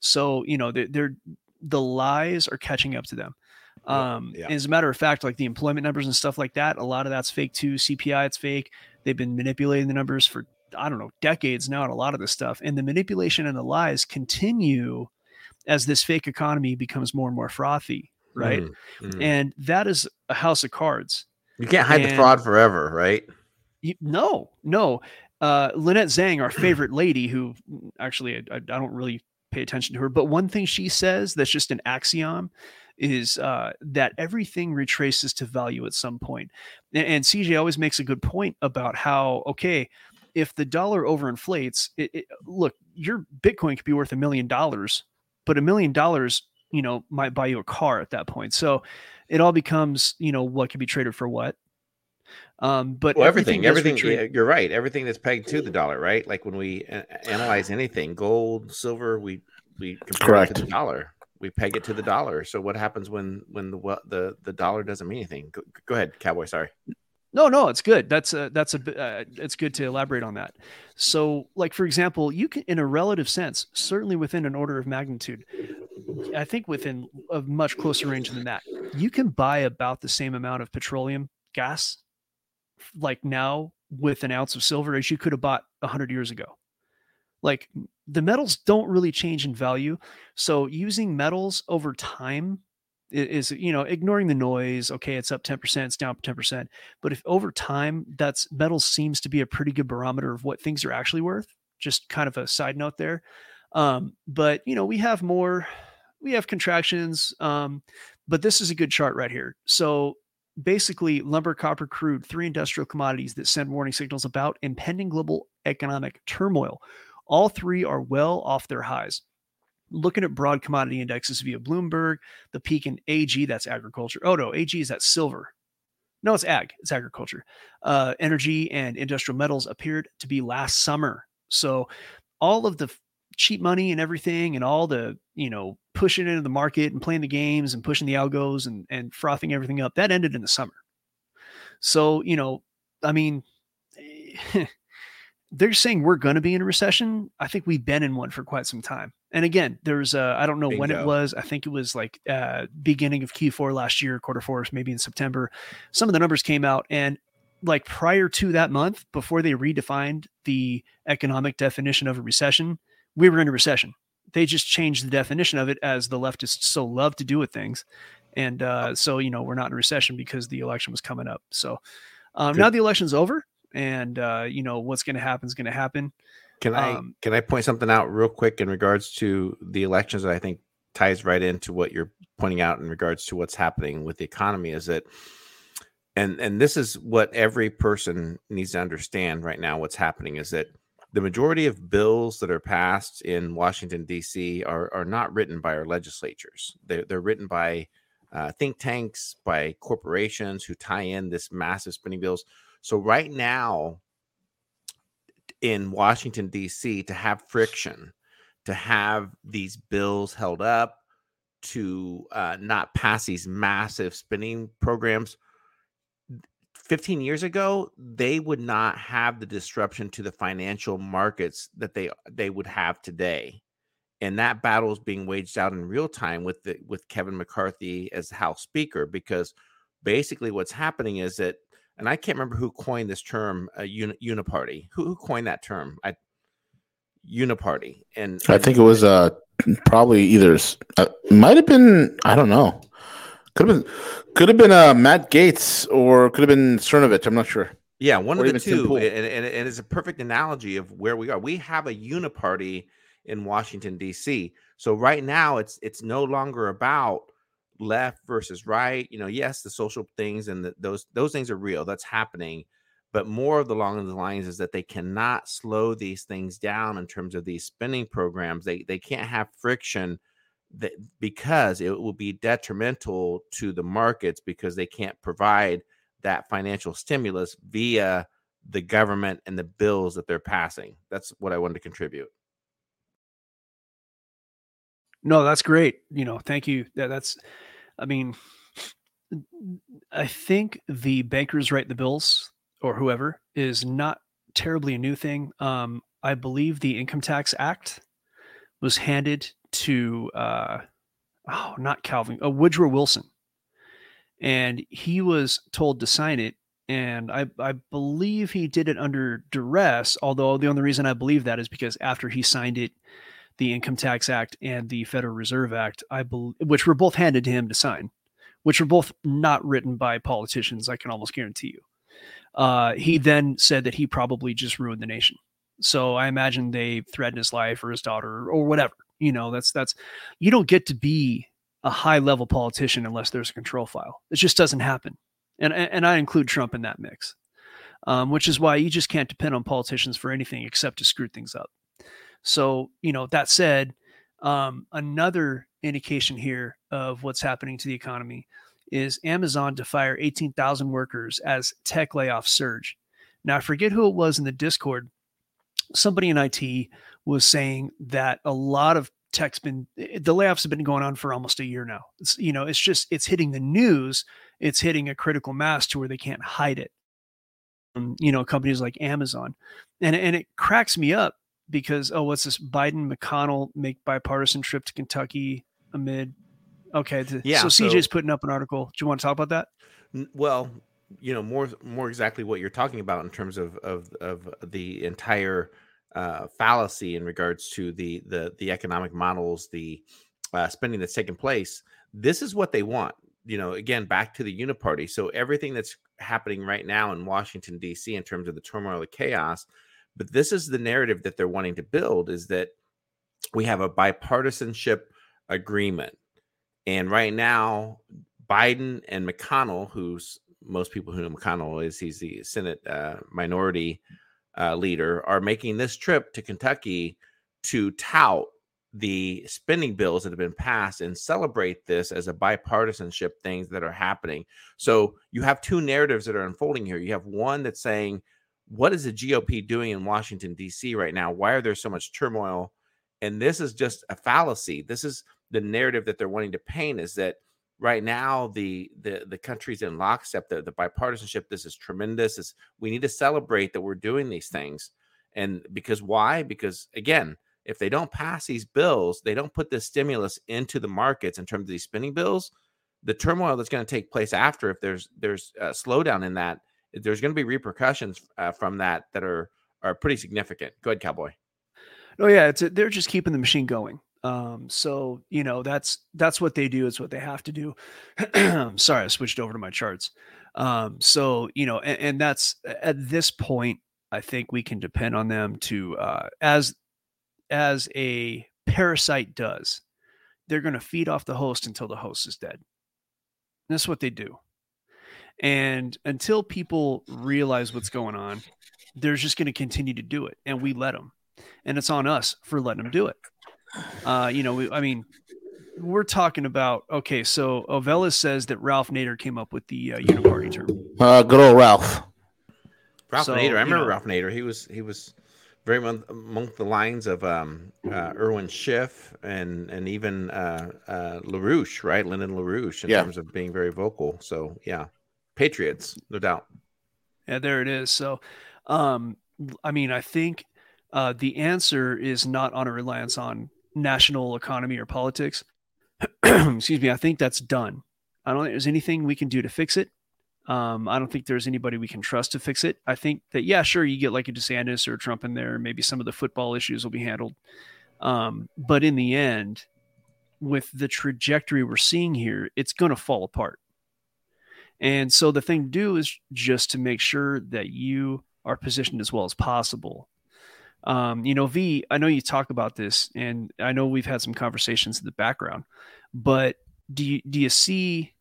So you know they're, they're the lies are catching up to them. Um, yeah. As a matter of fact, like the employment numbers and stuff like that, a lot of that's fake too. CPI, it's fake. They've been manipulating the numbers for I don't know, decades now on a lot of this stuff. And the manipulation and the lies continue as this fake economy becomes more and more frothy, right? Mm-hmm. And that is a house of cards. You can't hide and the fraud forever, right? You, no, no. Uh, Lynette Zang, our favorite lady, who actually I, I, don't really pay attention to her, but one thing she says that's just an axiom is uh, that everything retraces to value at some point. And, and CJ always makes a good point about how, okay, if the dollar overinflates, it, it, look, your Bitcoin could be worth a million dollars, but a million dollars, you know, might buy you a car at that point. So it all becomes, you know, what can be traded for what. Um, but well, everything, everything, everything you're right. Everything that's pegged to the dollar, right? Like when we a- analyze anything, gold, silver, we we compare Correct. it to the dollar. We peg it to the dollar. So what happens when when the the the dollar doesn't mean anything? Go, go ahead, cowboy. Sorry. No, no, it's good. That's a that's a uh, it's good to elaborate on that. So, like for example, you can, in a relative sense, certainly within an order of magnitude, I think within a much closer range than that, you can buy about the same amount of petroleum gas like now with an ounce of silver as you could have bought 100 years ago. Like the metals don't really change in value. So using metals over time is, you know, ignoring the noise. Okay, it's up 10%, it's down 10%. But if over time, that's metal seems to be a pretty good barometer of what things are actually worth. Just kind of a side note there. Um, but you know, we have more, we have contractions. Um, but this is a good chart right here. So basically lumber, copper, crude, three industrial commodities that send warning signals about impending global economic turmoil. All three are well off their highs. Looking at broad commodity indexes via Bloomberg, the peak in AG, that's agriculture. Oh no, AG is that silver. No, it's ag, it's agriculture. Uh, energy and industrial metals appeared to be last summer. So all of the cheap money and everything and all the you know pushing into the market and playing the games and pushing the algos and and frothing everything up that ended in the summer so you know i mean they're saying we're going to be in a recession i think we've been in one for quite some time and again there's uh, i don't know Bingo. when it was i think it was like uh beginning of q4 last year quarter four maybe in september some of the numbers came out and like prior to that month before they redefined the economic definition of a recession we were in a recession. They just changed the definition of it as the leftists so love to do with things. And uh, so, you know, we're not in a recession because the election was coming up. So um, now the election's over and, uh, you know, what's going to happen is going to happen. Can I um, can I point something out real quick in regards to the elections that I think ties right into what you're pointing out in regards to what's happening with the economy is that and and this is what every person needs to understand right now what's happening is that the majority of bills that are passed in Washington D.C. are are not written by our legislatures. They're they're written by uh, think tanks, by corporations who tie in this massive spending bills. So right now in Washington D.C. to have friction, to have these bills held up, to uh, not pass these massive spending programs 15 years ago they would not have the disruption to the financial markets that they they would have today and that battle is being waged out in real time with the with Kevin McCarthy as House Speaker because basically what's happening is that and I can't remember who coined this term uh, uni, uniparty who, who coined that term I uniparty and, I think it was uh probably either uh, might have been I don't know could have been, could have been uh, Matt Gaetz or could have been Cernovich. I'm not sure. Yeah, one or of the two, and, and, and it's a perfect analogy of where we are. We have a uniparty in Washington D.C. So right now, it's it's no longer about left versus right. You know, yes, the social things and the, those those things are real. That's happening, but more of the along the lines is that they cannot slow these things down in terms of these spending programs. They they can't have friction that because it will be detrimental to the markets because they can't provide that financial stimulus via the government and the bills that they're passing. That's what I wanted to contribute. No, that's great. You know, thank you. That's, I mean, I think the bankers write the bills or whoever is not terribly a new thing. Um, I believe the Income Tax Act was handed to uh, oh, not Calvin, uh, Woodrow Wilson, and he was told to sign it. And I, I believe he did it under duress. Although the only reason I believe that is because after he signed it, the Income Tax Act and the Federal Reserve Act, I believe, which were both handed to him to sign, which were both not written by politicians. I can almost guarantee you. Uh, he then said that he probably just ruined the nation. So I imagine they threatened his life or his daughter or whatever. You know, that's that's you don't get to be a high level politician unless there's a control file. It just doesn't happen. And and I include Trump in that mix. Um, which is why you just can't depend on politicians for anything except to screw things up. So, you know, that said, um, another indication here of what's happening to the economy is Amazon to fire 18,000 workers as tech layoffs surge. Now, I forget who it was in the Discord. Somebody in IT was saying that a lot of tech's been eh, the layoffs have been going on for almost a year now. It's, you know, it's just it's hitting the news. It's hitting a critical mass to where they can't hide it. You know, companies like Amazon, and and it cracks me up because oh, what's this? Biden McConnell make bipartisan trip to Kentucky amid Okay. Yeah, So so- CJ's putting up an article. Do you want to talk about that? N- Well, you know, more more exactly what you're talking about in terms of of of the entire uh, fallacy in regards to the the the economic models, the uh, spending that's taking place. This is what they want. You know, again, back to the uniparty. So everything that's happening right now in Washington D.C. in terms of the turmoil, the chaos, but this is the narrative that they're wanting to build: is that we have a bipartisanship agreement, and right now Biden and McConnell, who's most people who know McConnell is, he's the Senate uh, minority uh, leader, are making this trip to Kentucky to tout the spending bills that have been passed and celebrate this as a bipartisanship things that are happening. So you have two narratives that are unfolding here. You have one that's saying, what is the GOP doing in Washington, D.C. right now? Why are there so much turmoil? And this is just a fallacy. This is the narrative that they're wanting to paint is that right now the the the country's in lockstep the, the bipartisanship this is tremendous is we need to celebrate that we're doing these things and because why because again if they don't pass these bills they don't put this stimulus into the markets in terms of these spending bills the turmoil that's going to take place after if there's there's a slowdown in that there's going to be repercussions uh, from that that are are pretty significant go ahead cowboy Oh yeah, it's a, they're just keeping the machine going. Um, so you know that's that's what they do. It's what they have to do. Sorry, I switched over to my charts. Um, so you know, and, and that's at this point, I think we can depend on them to uh, as as a parasite does. They're going to feed off the host until the host is dead. That's what they do. And until people realize what's going on, they're just going to continue to do it, and we let them and it's on us for letting them do it. Uh, you know, we, I mean, we're talking about okay. So Ovella says that Ralph Nader came up with the uh, uniparty term. Uh, good old Ralph. Ralph So, Nader. I you remember know- Ralph Nader. He was he was very much among the lines of um, uh, Irwin Schiff and and even uh, uh, Larouche, right? Lyndon Larouche, in Yeah. terms of being very vocal. So yeah, Patriots, no doubt. Yeah, there it is. So, um, I mean, I think uh, the answer is not on a reliance on national economy or politics. Excuse me. I think that's done. I don't think there's anything we can do to fix it. Um, I don't think there's anybody we can trust to fix it. I think that yeah, sure, you get like a DeSantis or Trump in there. Maybe some of the football issues will be handled. Um, but in the end, with the trajectory we're seeing here, it's going to fall apart. And so the thing to do is just to make sure that you are positioned as well as possible. Um, you know, V, I know you talk about this, and I know we've had some conversations in the background, but do you do you see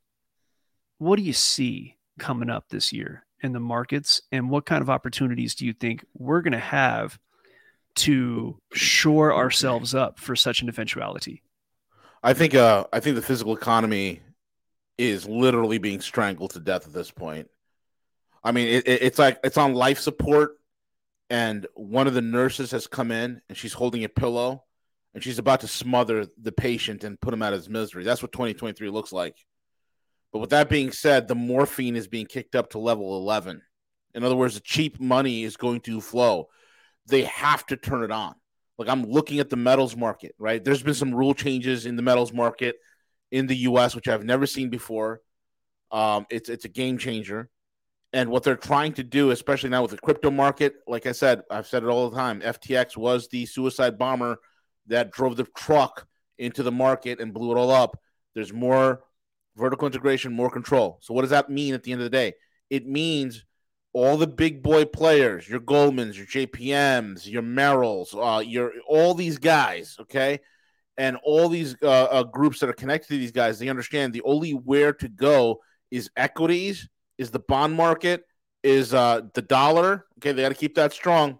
what do you see coming up this year in the markets, and what kind of opportunities do you think we're going to have to shore ourselves up for such an eventuality? I think uh I think the physical economy is literally being strangled to death at this point. I mean, it, it- it's like it's on life support, and one of the nurses has come in and she's holding a pillow, and she's about to smother the patient and put him out of his misery. That's what 2023 looks like. But with that being said, the morphine is being kicked up to level 11. In other words, the cheap money is going to flow. They have to turn it on. Like I'm looking at the metals market, right? There's been some rule changes in the metals market in the US, which I've never seen before. Um, it's it's a game changer. And what they're trying to do, especially now with the crypto market, like I said, I've said it all the time. FTX was the suicide bomber that drove the truck into the market and blew it all up. There's more vertical integration, more control. So what does that mean at the end of the day? It means all the big boy players, your Goldmans, your JPMs, your Merrills, uh, your all these guys, okay, and all these uh, uh, groups that are connected to these guys, they understand the only where to go is equities, is the bond market, is uh, the dollar. Okay, they got to keep that strong,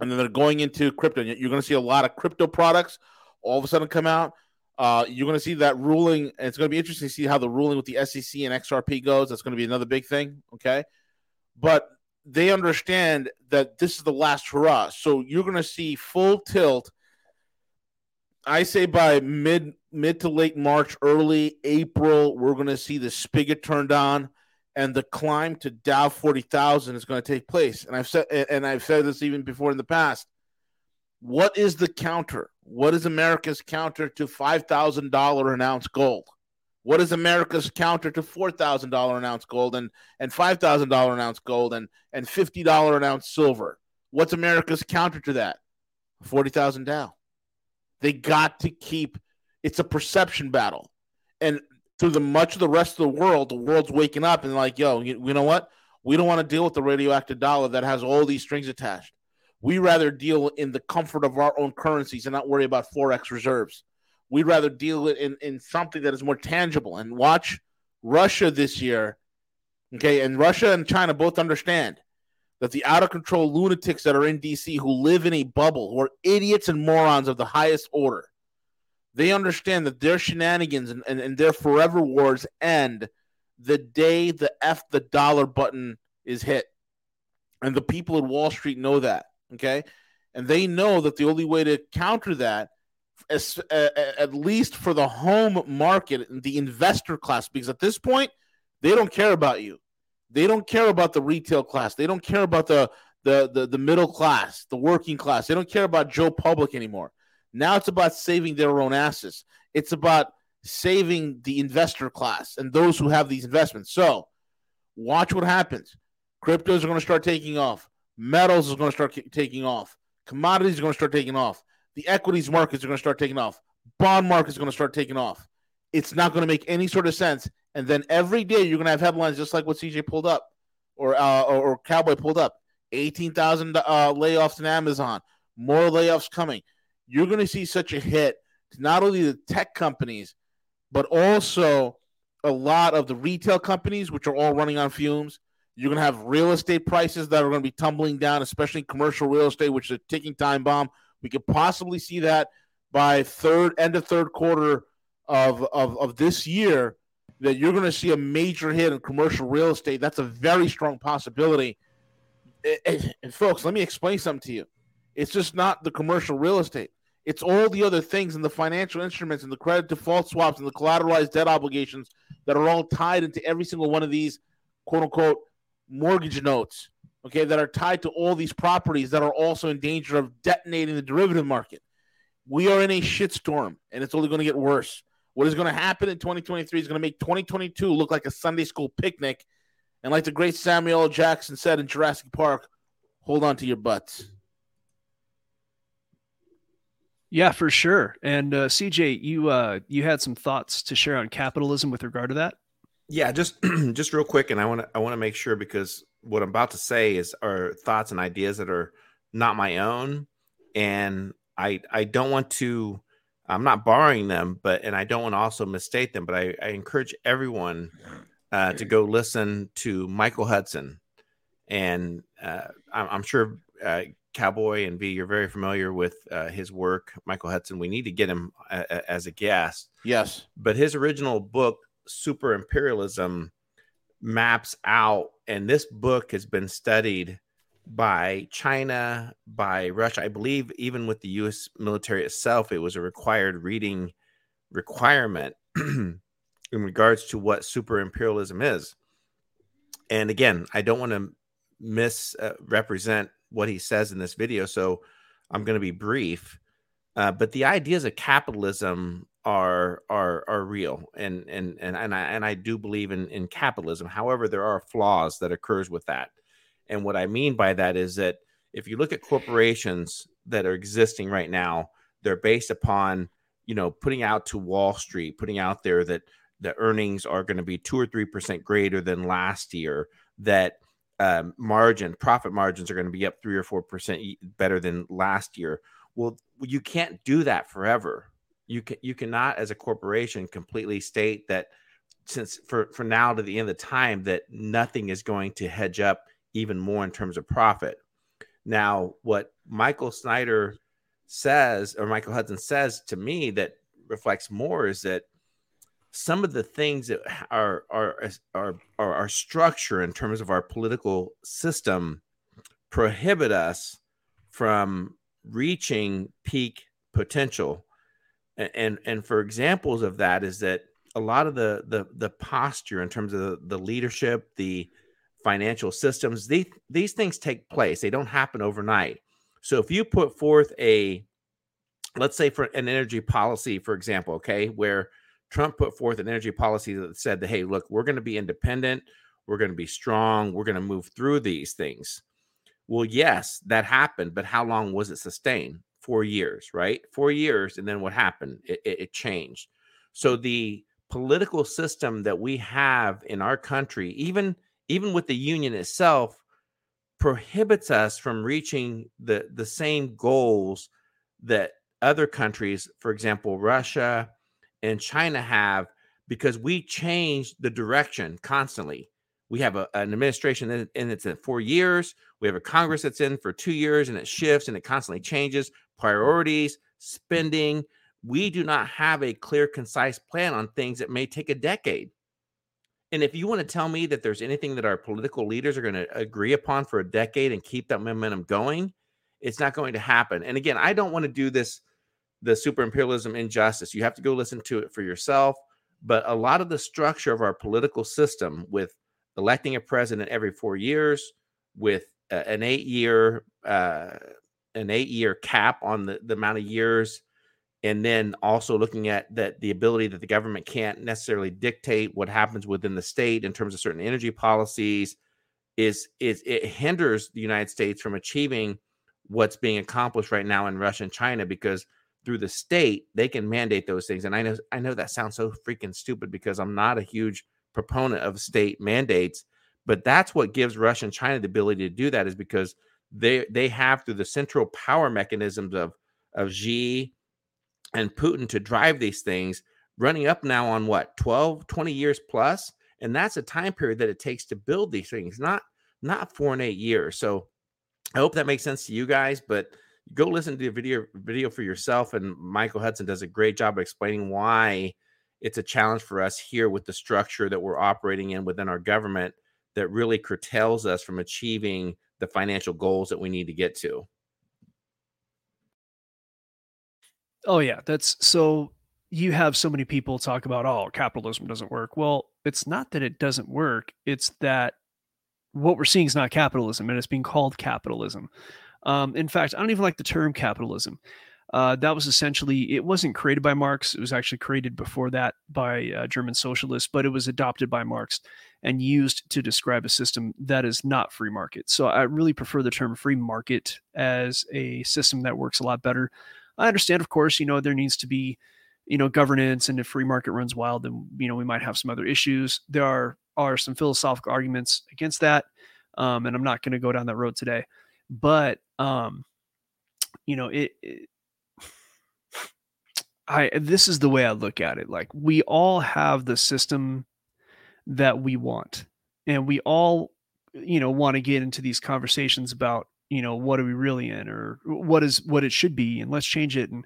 and then they're going into crypto. You're going to see a lot of crypto products all of a sudden come out. Uh, you're going to see that ruling, and it's going to be interesting to see how the ruling with the SEC and XRP goes. That's going to be another big thing. Okay but they understand that this is the last hurrah. So you're going to see full tilt. I say by mid mid to late March, early April, we're going to see the spigot turned on, and the climb to Dow forty thousand is going to take place. And I've said and I've said this even before in the past. What is the counter? What is America's counter to five thousand dollar an ounce gold? What is America's counter to four thousand dollar an ounce gold and and five thousand dollar an ounce gold and and fifty dollar an ounce silver? What's America's counter to that? Forty thousand Dow. They got to keep. It's a perception battle, and through the much of the rest of the world, the world's waking up and like, yo, you, you know what? We don't want to deal with the radioactive dollar that has all these strings attached. We rather deal in the comfort of our own currencies and not worry about forex reserves. We'd rather deal it in, in something that is more tangible. And watch Russia this year. Okay, and Russia and China both understand that the out of control lunatics that are in DC who live in a bubble, who are idiots and morons of the highest order, they understand that their shenanigans and, and, and their forever wars end the day the F the dollar button is hit. And the people at Wall Street know that. Okay. And they know that the only way to counter that, is, uh, at least for the home market, and the investor class, because at this point, they don't care about you. They don't care about the retail class. They don't care about the, the, the, the middle class, the working class. They don't care about Joe Public anymore. Now it's about saving their own asses. It's about saving the investor class and those who have these investments. So watch what happens. Cryptos are going to start taking off. Metals is going to start taking off. Commodities are going to start taking off. The equities markets are going to start taking off. Bond markets are going to start taking off. It's not going to make any sort of sense. And then every day you're to have headlines just like what CJ pulled up or uh, or, or Cowboy pulled up. 18,000 uh, layoffs in Amazon. More layoffs coming. You're to see such a hit to not only the tech companies, but also a lot of the retail companies, which are all running on fumes. You're going to have real estate prices that are going to be tumbling down, especially commercial real estate, which is a ticking time bomb. We could possibly see that by third end of third quarter of, of, of this year that you're going to see a major hit in commercial real estate. That's a very strong possibility. And, and folks, let me explain something to you. It's just not the commercial real estate. It's all the other things and the financial instruments and the credit default swaps and the collateralized debt obligations that are all tied into every single one of these quote unquote mortgage notes, okay, that are tied to all these properties that are also in danger of detonating the derivative market. We are in a shitstorm and it's only going to get worse. What is going to happen in 2023 is going to make 2022 look like a Sunday school picnic. And like the great Samuel L. Jackson said in Jurassic Park, hold on to your butts. Yeah, for sure. And uh, CJ, you uh, you had some thoughts to share on capitalism with regard to that. Yeah, just just real quick, and I want to I want to make sure because what I'm about to say is are thoughts and ideas that are not my own, and I I don't want to I'm not borrowing them, but and I don't want to also misstate them, but I, I encourage everyone uh, to go listen to Michael Hudson, and uh, I'm, I'm, sure uh, Cowboy and V, you're very familiar with uh, his work, Michael Hudson. We need to get him a, a, as a guest. Yes, but his original book super imperialism maps out, and this book has been studied by China, by Russia. I believe even with the U.S. military itself, it was a required reading requirement in regards to what super imperialism is. And again, I don't want to misrepresent uh, what he says in this video, so I'm going to be brief. Uh, but the ideas of capitalism are are are real and and and and I and I do believe in in capitalism. However, there are flaws that occurs with that. And what I mean by that is that if you look at corporations that are existing right now, they're based upon, you know, putting out to Wall Street, putting out there that the earnings are going to be 2 or 3% greater than last year, that um, margin, profit margins are going to be up 3 or 4% better than last year. Well, you can't do that forever you can you cannot as a corporation completely state that since for for now to the end of the time that nothing is going to hedge up even more in terms of profit. Now what michael snyder says or michael hudson says to me that reflects more is that some of the things that are are are our structure in terms of our political system prohibit us from reaching peak potential. And and for examples of that is that a lot of the the the posture in terms of the, the leadership the financial systems these these things take place they don't happen overnight so if you put forth a let's say for an energy policy for example okay where Trump put forth an energy policy that said that, hey, look, we're going to be independent, we're going to be strong, we're going to move through these things. Well, yes, that happened, but how long was it sustained? Four years, right? Four years, and then what happened? It, it, it changed. So the political system that we have in our country, even even with the union itself, prohibits us from reaching the the same goals that other countries, for example, Russia and China have, because we change the direction constantly. We have a, an administration and it's in four years. We have a Congress that's in for two years and it shifts and it constantly changes priorities, spending. We do not have a clear, concise plan on things that may take a decade. And if you want to tell me that there's anything that our political leaders are going to agree upon for a decade and keep that momentum going, it's not going to happen. And again, I don't want to do this the super imperialism injustice. You have to go listen to it for yourself. But a lot of the structure of our political system, with electing a president every four years, with an eight year uh, an eight year cap on the, the amount of years and then also looking at that the ability that the government can't necessarily dictate what happens within the state in terms of certain energy policies is is it hinders the United States from achieving what's being accomplished right now in Russia and China because through the state they can mandate those things. And I know I know that sounds so freaking stupid because I'm not a huge proponent of state mandates but that's what gives Russia and China the ability to do that is because they they have through the central power mechanisms of of Xi and Putin to drive these things running up now on what 12 20 years plus? And that's a time period that it takes to build these things not not four and eight years. So i hope that makes sense to you guys but go listen to the video video for yourself and michael hudson does a great job of explaining why it's a challenge for us here with the structure that we're operating in within our government that really curtails us from achieving the financial goals that we need to get to Oh yeah, that's so you have so many people talk about oh capitalism doesn't work. Well, it's not that it doesn't work, it's that what we're seeing is not capitalism and it's being called capitalism. Um, in fact, I don't even like the term capitalism. Uh, that was essentially it wasn't created by Marx. It was actually created before that by uh, German socialists, but it was adopted by Marx and used to describe a system that is not free market. So I really prefer the term free market as a system that works a lot better. I understand, of course, you know, there needs to be, you know, governance, and if free market runs wild, then you know we might have some other issues. There are are some philosophical arguments against that, um, and I'm not going to go down that road today. But um, you know, it, it I this is the way I look at it. Like we all have the system that we want, and we all, you know, want to get into these conversations about you know what are we really in or what is what it should be and let's change it and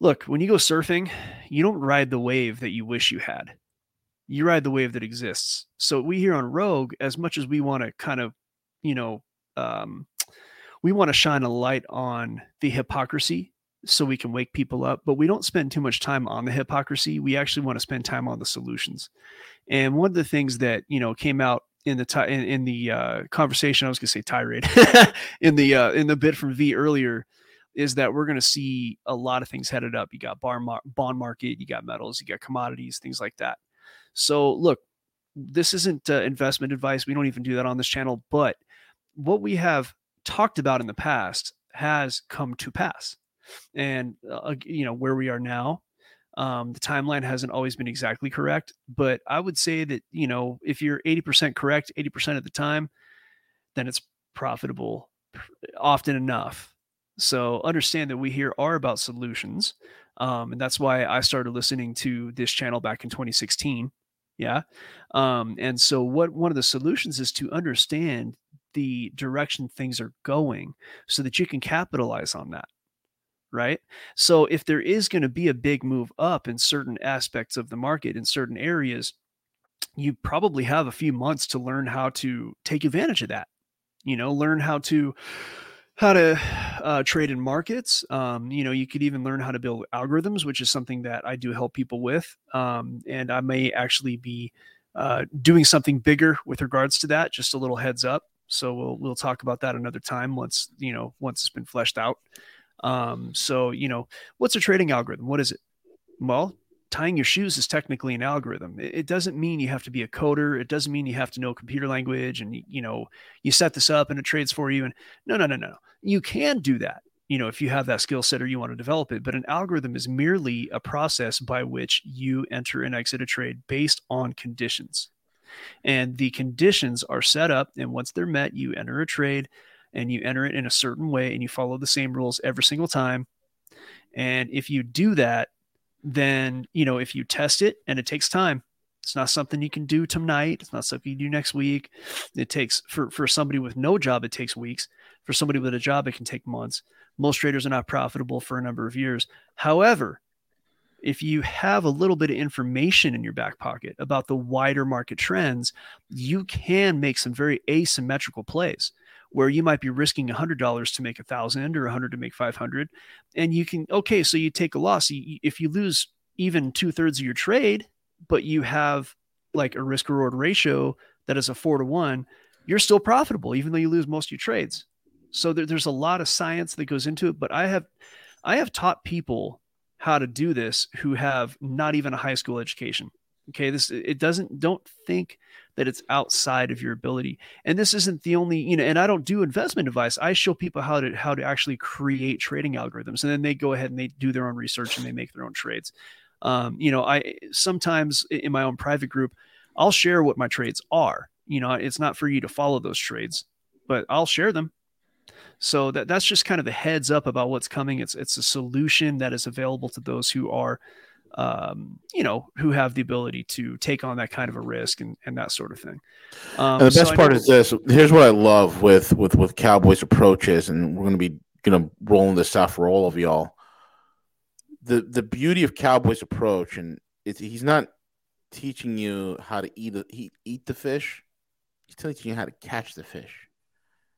look when you go surfing you don't ride the wave that you wish you had. You ride the wave that exists. So we here on rogue as much as we want to kind of you know um, we want to shine a light on the hypocrisy so we can wake people up but we don't spend too much time on the hypocrisy. We actually want to spend time on the solutions. And one of the things that you know came out in the ti- in, in the uh, conversation. I was going to say tirade in the uh, in the bit from V earlier is that we're going to see a lot of things headed up. You got bar mar- bond market, you got metals, you got commodities, things like that. So look, this isn't uh, investment advice. We don't even do that on this channel, but what we have talked about in the past has come to pass. And uh, you know where we are now um, the timeline hasn't always been exactly correct, but I would say that, you know, if you're 80% correct 80% of the time, then it's profitable often enough. So understand that we here are about solutions. Um, and that's why I started listening to this channel back in 2016. Yeah. Um, and so what one of the solutions is to understand the direction things are going so that you can capitalize on that right? So if there is going to be a big move up in certain aspects of the market in certain areas, you probably have a few months to learn how to take advantage of that. You know, learn how to how to uh, trade in markets. Um, you know, you could even learn how to build algorithms, which is something that I do help people with. Um, and I may actually be uh, doing something bigger with regards to that. Just a little heads up. So we'll we'll talk about that another time once you know once it's been fleshed out. Um, so, you know, what's a trading algorithm? What is it? Well, tying your shoes is technically an algorithm. It, doesn't mean you have to be a coder. It doesn't mean you have to know computer language and you know you set this up and it trades for you. And no, no, no, no. You can do that. You know, if you have that skill set or you want to develop it, but an algorithm is merely a process by which you enter and exit a trade based on conditions. And the conditions are set up, and once they're met, you enter a trade and you enter it in a certain way and you follow the same rules every single time. And if you do that, then, you know, if you test it and it takes time, it's not something you can do tonight. It's not something you do next week. It takes for, for somebody with no job, it takes weeks. For somebody with a job, it can take months. Most traders are not profitable for a number of years. However, if you have a little bit of information in your back pocket about the wider market trends, you can make some very asymmetrical plays where you might be risking $100 to make a thousand or 100 to make 500 and you can okay so you take a loss. If you lose even two-thirds of your trade but you have like a risk reward ratio that is a four to one you're still profitable even though you lose most of your trades. So there, there's a lot of science that goes into it but i have i have taught people how to do this who have not even a high school education okay this it doesn't don't think that it's outside of your ability. And this isn't the only, you know, and I don't do investment advice. I show people how to how to actually create trading algorithms, and then they go ahead and they do their own research and they make their own trades. Um, you know, I sometimes in my own private group, I'll share what my trades are. You know, it's not for you to follow those trades, but I'll share them. So that that's just kind of the heads up about what's coming. It's it's a solution that is available to those who are um, you know, who have the ability to take on that kind of a risk and, and that sort of thing. Um, and the best so part is this. Here's what I love with with with Cowboys approaches, and we're going to be going to rolling this out for all of y'all. The the beauty of Cowboys approach, and it's, he's not teaching you how to eat a, eat, eat the fish. He's teaching you how to catch the fish,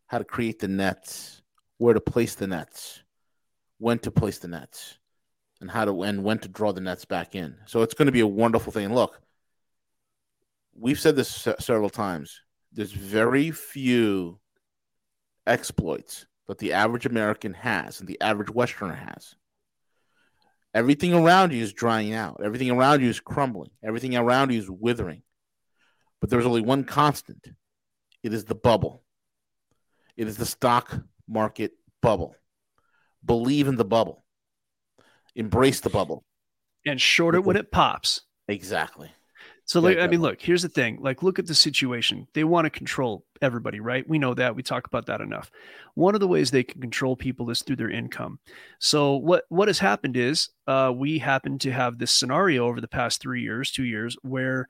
how to create the nets, where to place the nets, when to place the nets and how to and when to draw the nets back in. So it's going to be a wonderful thing. look, we've said this several times. There's very few exploits that the average American has and the average Westerner has. Everything around you is drying out. Everything around you is crumbling. Everything around you is withering. But there's only one constant. It is the bubble. It is the stock market bubble. Believe in the bubble. Embrace the bubble and short it when it pops. Exactly. So, like, I mean, look, here's the thing. Like, look at the situation. They want to control everybody, right? We know that. We talk about that enough. One of the ways they can control people is through their income. So, what what has happened is uh, we happen to have this scenario over the past three years, two years, where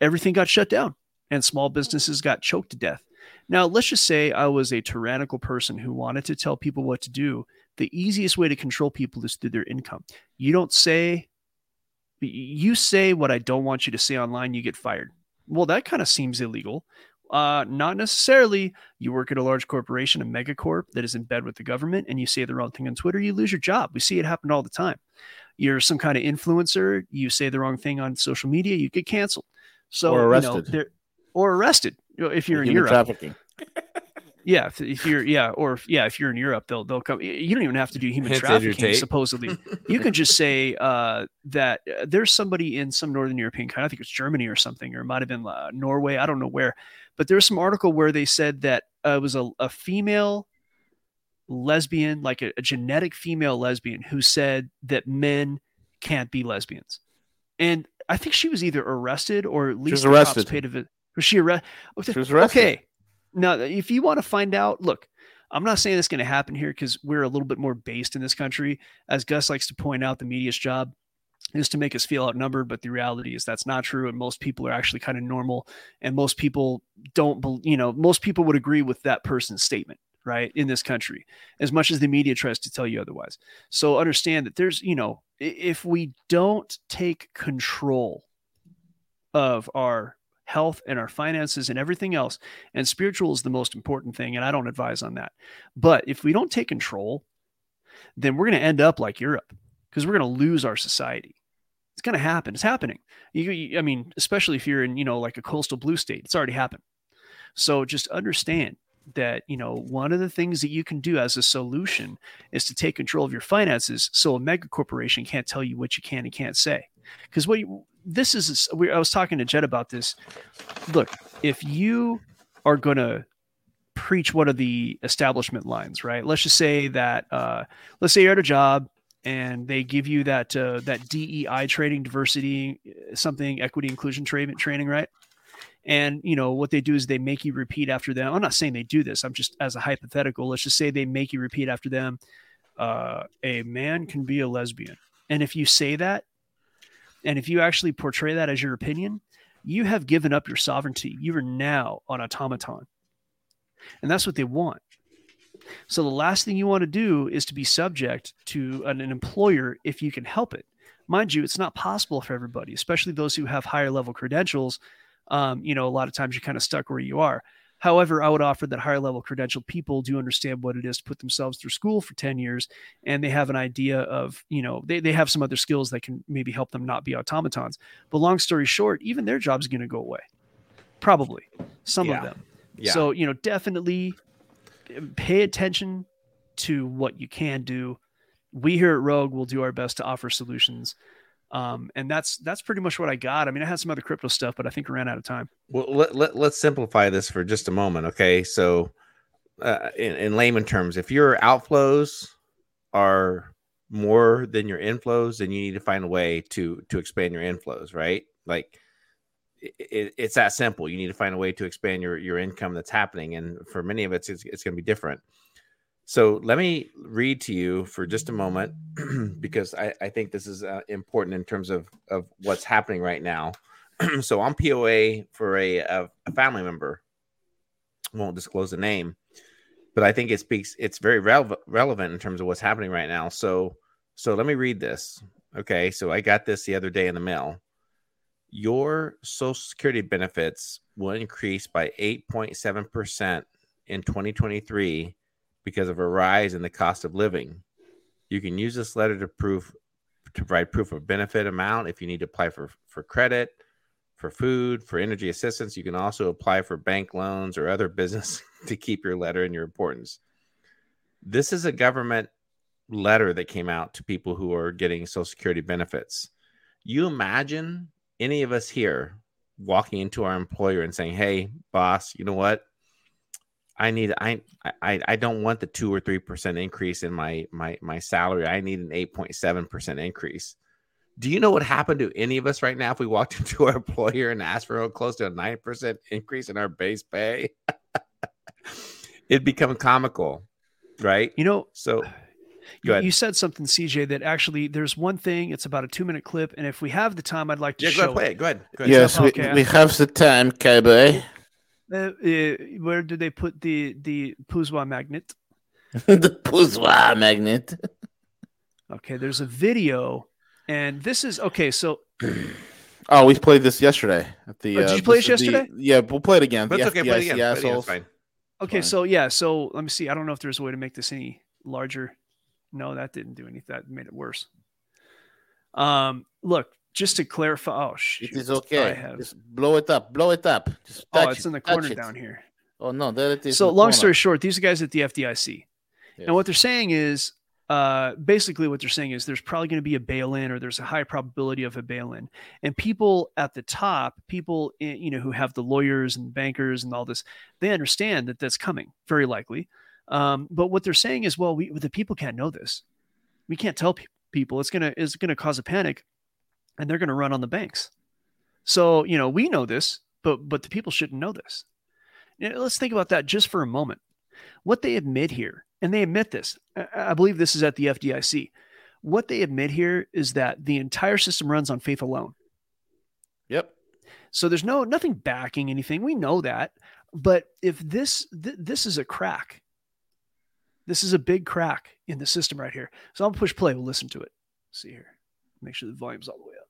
everything got shut down and small businesses got choked to death. Now, let's just say I was a tyrannical person who wanted to tell people what to do the easiest way to control people is through their income. You don't say, you say what I don't want you to say online, you get fired. Well, that kind of seems illegal. Uh, not necessarily. You work at a large corporation, a megacorp that is in bed with the government, and you say the wrong thing on Twitter, you lose your job. We see it happen all the time. You're some kind of influencer, you say the wrong thing on social media, you get canceled. So, or arrested. You know, or arrested if you're in Europe. Trafficking. Yeah, if, if, you're yeah, or if, yeah, if you're in Europe, they'll they'll come. You don't even have to do human trafficking. Supposedly, you can just say uh, that uh, there's somebody in some northern European country. I think it's Germany or something, or it might have been uh, Norway. I don't know where, but there's some article where they said that uh, it was a, a female lesbian, like a, a genetic female lesbian, who said that men can't be lesbians, and I think she was either arrested or at least arrested. paid a, was she, arre- she was arrested? Okay, now, if you want to find out, look, I'm not saying it's going to happen here because we're a little bit more based in this country. As Gus likes to point out, the media's job is to make us feel outnumbered, but the reality is that's not true. And most people are actually kind of normal. And most people don't, you know, most people would agree with that person's statement, right? In this country, as much as the media tries to tell you otherwise. So understand that there's, you know, if we don't take control of our health and our finances and everything else. And spiritual is the most important thing. And I don't advise on that. But if we don't take control, then we're going to end up like Europe because we're going to lose our society. It's going to happen. It's happening. You, you, I mean, especially if you're in, you know, like a coastal blue state, it's already happened. So just understand that, you know, one of the things that you can do as a solution is to take control of your finances so a mega corporation can't tell you what you can and can't say Because what you, this is, we, I was talking to Jed about this. Look, if you are going to preach one of the establishment lines, right? Let's just say that, uh, let's say you're at a job and they give you that uh, that DEI training, diversity, something, equity, inclusion training, training, right? And you know what they do is they make you repeat after them. I'm not saying they do this. I'm just as a hypothetical. Let's just say they make you repeat after them. Uh, a man can be a lesbian, and if you say that, and if you actually portray that as your opinion, you have given up your sovereignty. You are now an automaton, and that's what they want. So the last thing you want to do is to be subject to an, an, employer if you can help it. Mind you, it's not possible for everybody, especially those who have higher level credentials. Um, you know, a lot of times you're kind of stuck where you are. However, I would offer that higher level credentialed people do understand what it is to put themselves through school for 10 years and they have an idea of, you know, they, they have some other skills that can maybe help them not be automatons. But long story short, even their job's are going to go away. Probably some yeah. of them. Yeah. So, you know, definitely um, pay attention to what you can do. We here at Rogue will do our best to offer solutions. Um, and that's that's pretty much what I got. I mean, I had some other crypto stuff, but I think we ran out of time. Well, let, let, let's simplify this for just a moment. Okay. So, uh, in, in layman terms, if your outflows are more than your inflows, then you need to find a way to to expand your inflows, right? Like it, it's that simple. You need to find a way to expand your your income that's happening, and for many of it, it's, it's going to be different. So let me read to you for just a moment because I, I think this is uh, important in terms of of what's happening right now. so I'm POA for a, a, a family member. Won't disclose the name, but I think it speaks. It's very relevant relevant in terms of what's happening right now. So so let me read this. Okay, so I got this the other day in the mail your Social Security benefits will increase by 8.7% in 2023 because of a rise in the cost of living. You can use this letter to prove to provide proof of benefit amount if you need to apply for, for credit, for food, for energy assistance. You can also apply for bank loans or other business to keep your letter and your importance. This is a government letter that came out to people who are getting Social Security benefits. You imagine any of us here walking into our employer and saying, "Hey, boss, you know what? I need I I I don't want the two or three percent increase in my my my salary. I need an eight point seven percent increase." Do you know what happened to any of us right now if we walked into our employer and asked for a close to a nine percent increase in our base pay? It'd become comical, right? You know, so uh, you said something, CJ, that actually there's one thing. It's about a two minute clip, and if we have the time, I'd like to yeah, show. Go ahead, play it. Go ahead. Go ahead. Yes, we, okay. we have the time, Cowboy. Uh, uh, where do they put the the Puzwa magnet? the Puzwa magnet. okay, there's a video, and this is okay. So. Oh, we played this yesterday at the. Oh, did uh, you play it yesterday? The, yeah, we'll play it again. That's okay. Play it again. Play it again. Fine. Okay, fine. so yeah, so let me see. I don't know if there's a way to make this any larger. No, that didn't do anything. That made it worse. Um, look, just to clarify. Oh, shoot, it is okay. Just blow it up. Blow it up. Just oh, it's it, in the corner it. down here. Oh no, there it is. So, long corner. story short, these guys at the FDIC. Yes. Now, what they're saying is, uh, basically, what they're saying is there's probably going to be a bail-in, or there's a high probability of a bail-in, and people at the top, people in, you know who have the lawyers and bankers and all this, they understand that that's coming, very likely. Um, but what they're saying is, well, we the people can't know this. We can't tell pe- people. It's gonna it's gonna cause a panic, and they're gonna run on the banks. So you know we know this, but but the people shouldn't know this. You know, let's think about that just for a moment. What they admit here, and they admit this. I, I believe this is at the FDIC. What they admit here is that the entire system runs on faith alone. Yep. So there's no nothing backing anything. We know that. But if this th- this is a crack this is a big crack in the system right here. So I'll push play. We'll listen to it. Let's see here. Make sure the volume's all the way up.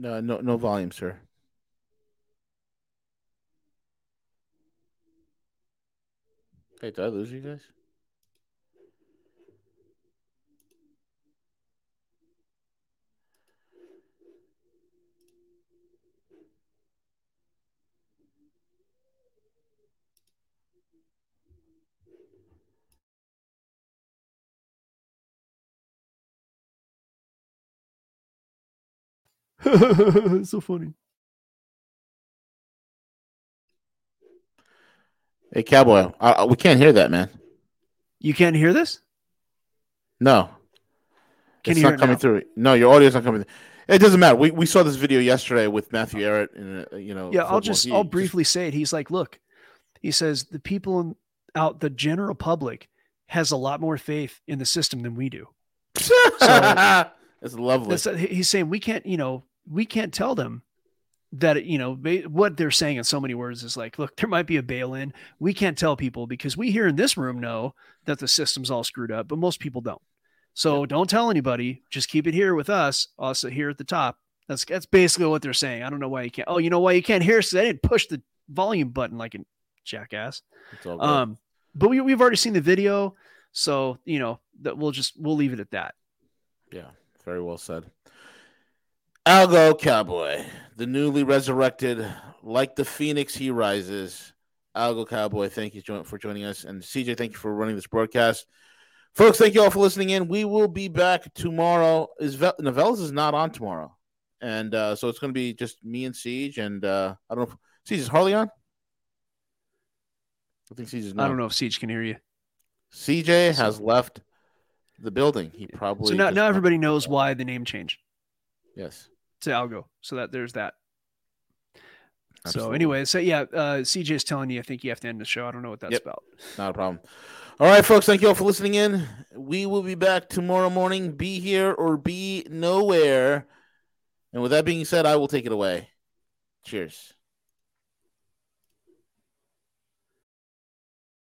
No, no, no volume, sir. Hey, did I lose you guys? so funny. Hey, Cowboy, uh, we can't hear that, man. You can't hear this? No. Can it's you not hear it coming now? through. No, your audio's not coming. It doesn't matter. We, we saw this video yesterday with Matthew Arrett. and uh, you know, Yeah, I'll just He I'll briefly say it. He's like, look, he says the people in, out the general public has a lot more faith in the system than we do. That's lovely. That's, he's saying we can't, you know, we can't tell them that you know what they're saying in so many words is like, look, there might be a bail-in. We can't tell people because we here in this room know that the system's all screwed up, but most people don't. So don't tell anybody. Just keep it here with us, also here at the top. That's that's basically what they're saying. I don't know why you can't. Oh, you know why you can't hear? Because I didn't push the volume button like a jackass. Um, but we we've already seen the video, so you know that we'll just we'll leave it at that. Yeah, very well said. Algo Cowboy, the newly resurrected, like the phoenix, he rises. Algo Cowboy, thank you for joining us, and CJ, thank you for running this broadcast. Folks, thank you all for listening in. We will be back tomorrow. Is Vel- Novell's is not on tomorrow, and uh, so it's going to be just me and CJ, and uh, I don't know. If, CJ is Harley on? I think CJ is. not. I don't know if CJ can hear you. CJ has left the building. He probably So now, now everybody knows why the name change Yes. To Algo. So that there's that. So anyway, so yeah, uh, CJ is telling you. I think you have to end the show. I don't know what that's Yep. about. Not a problem. All right, folks. Thank you all for listening in. We will be back tomorrow morning. Be here or be nowhere. And with that being said, I will take it away. Cheers.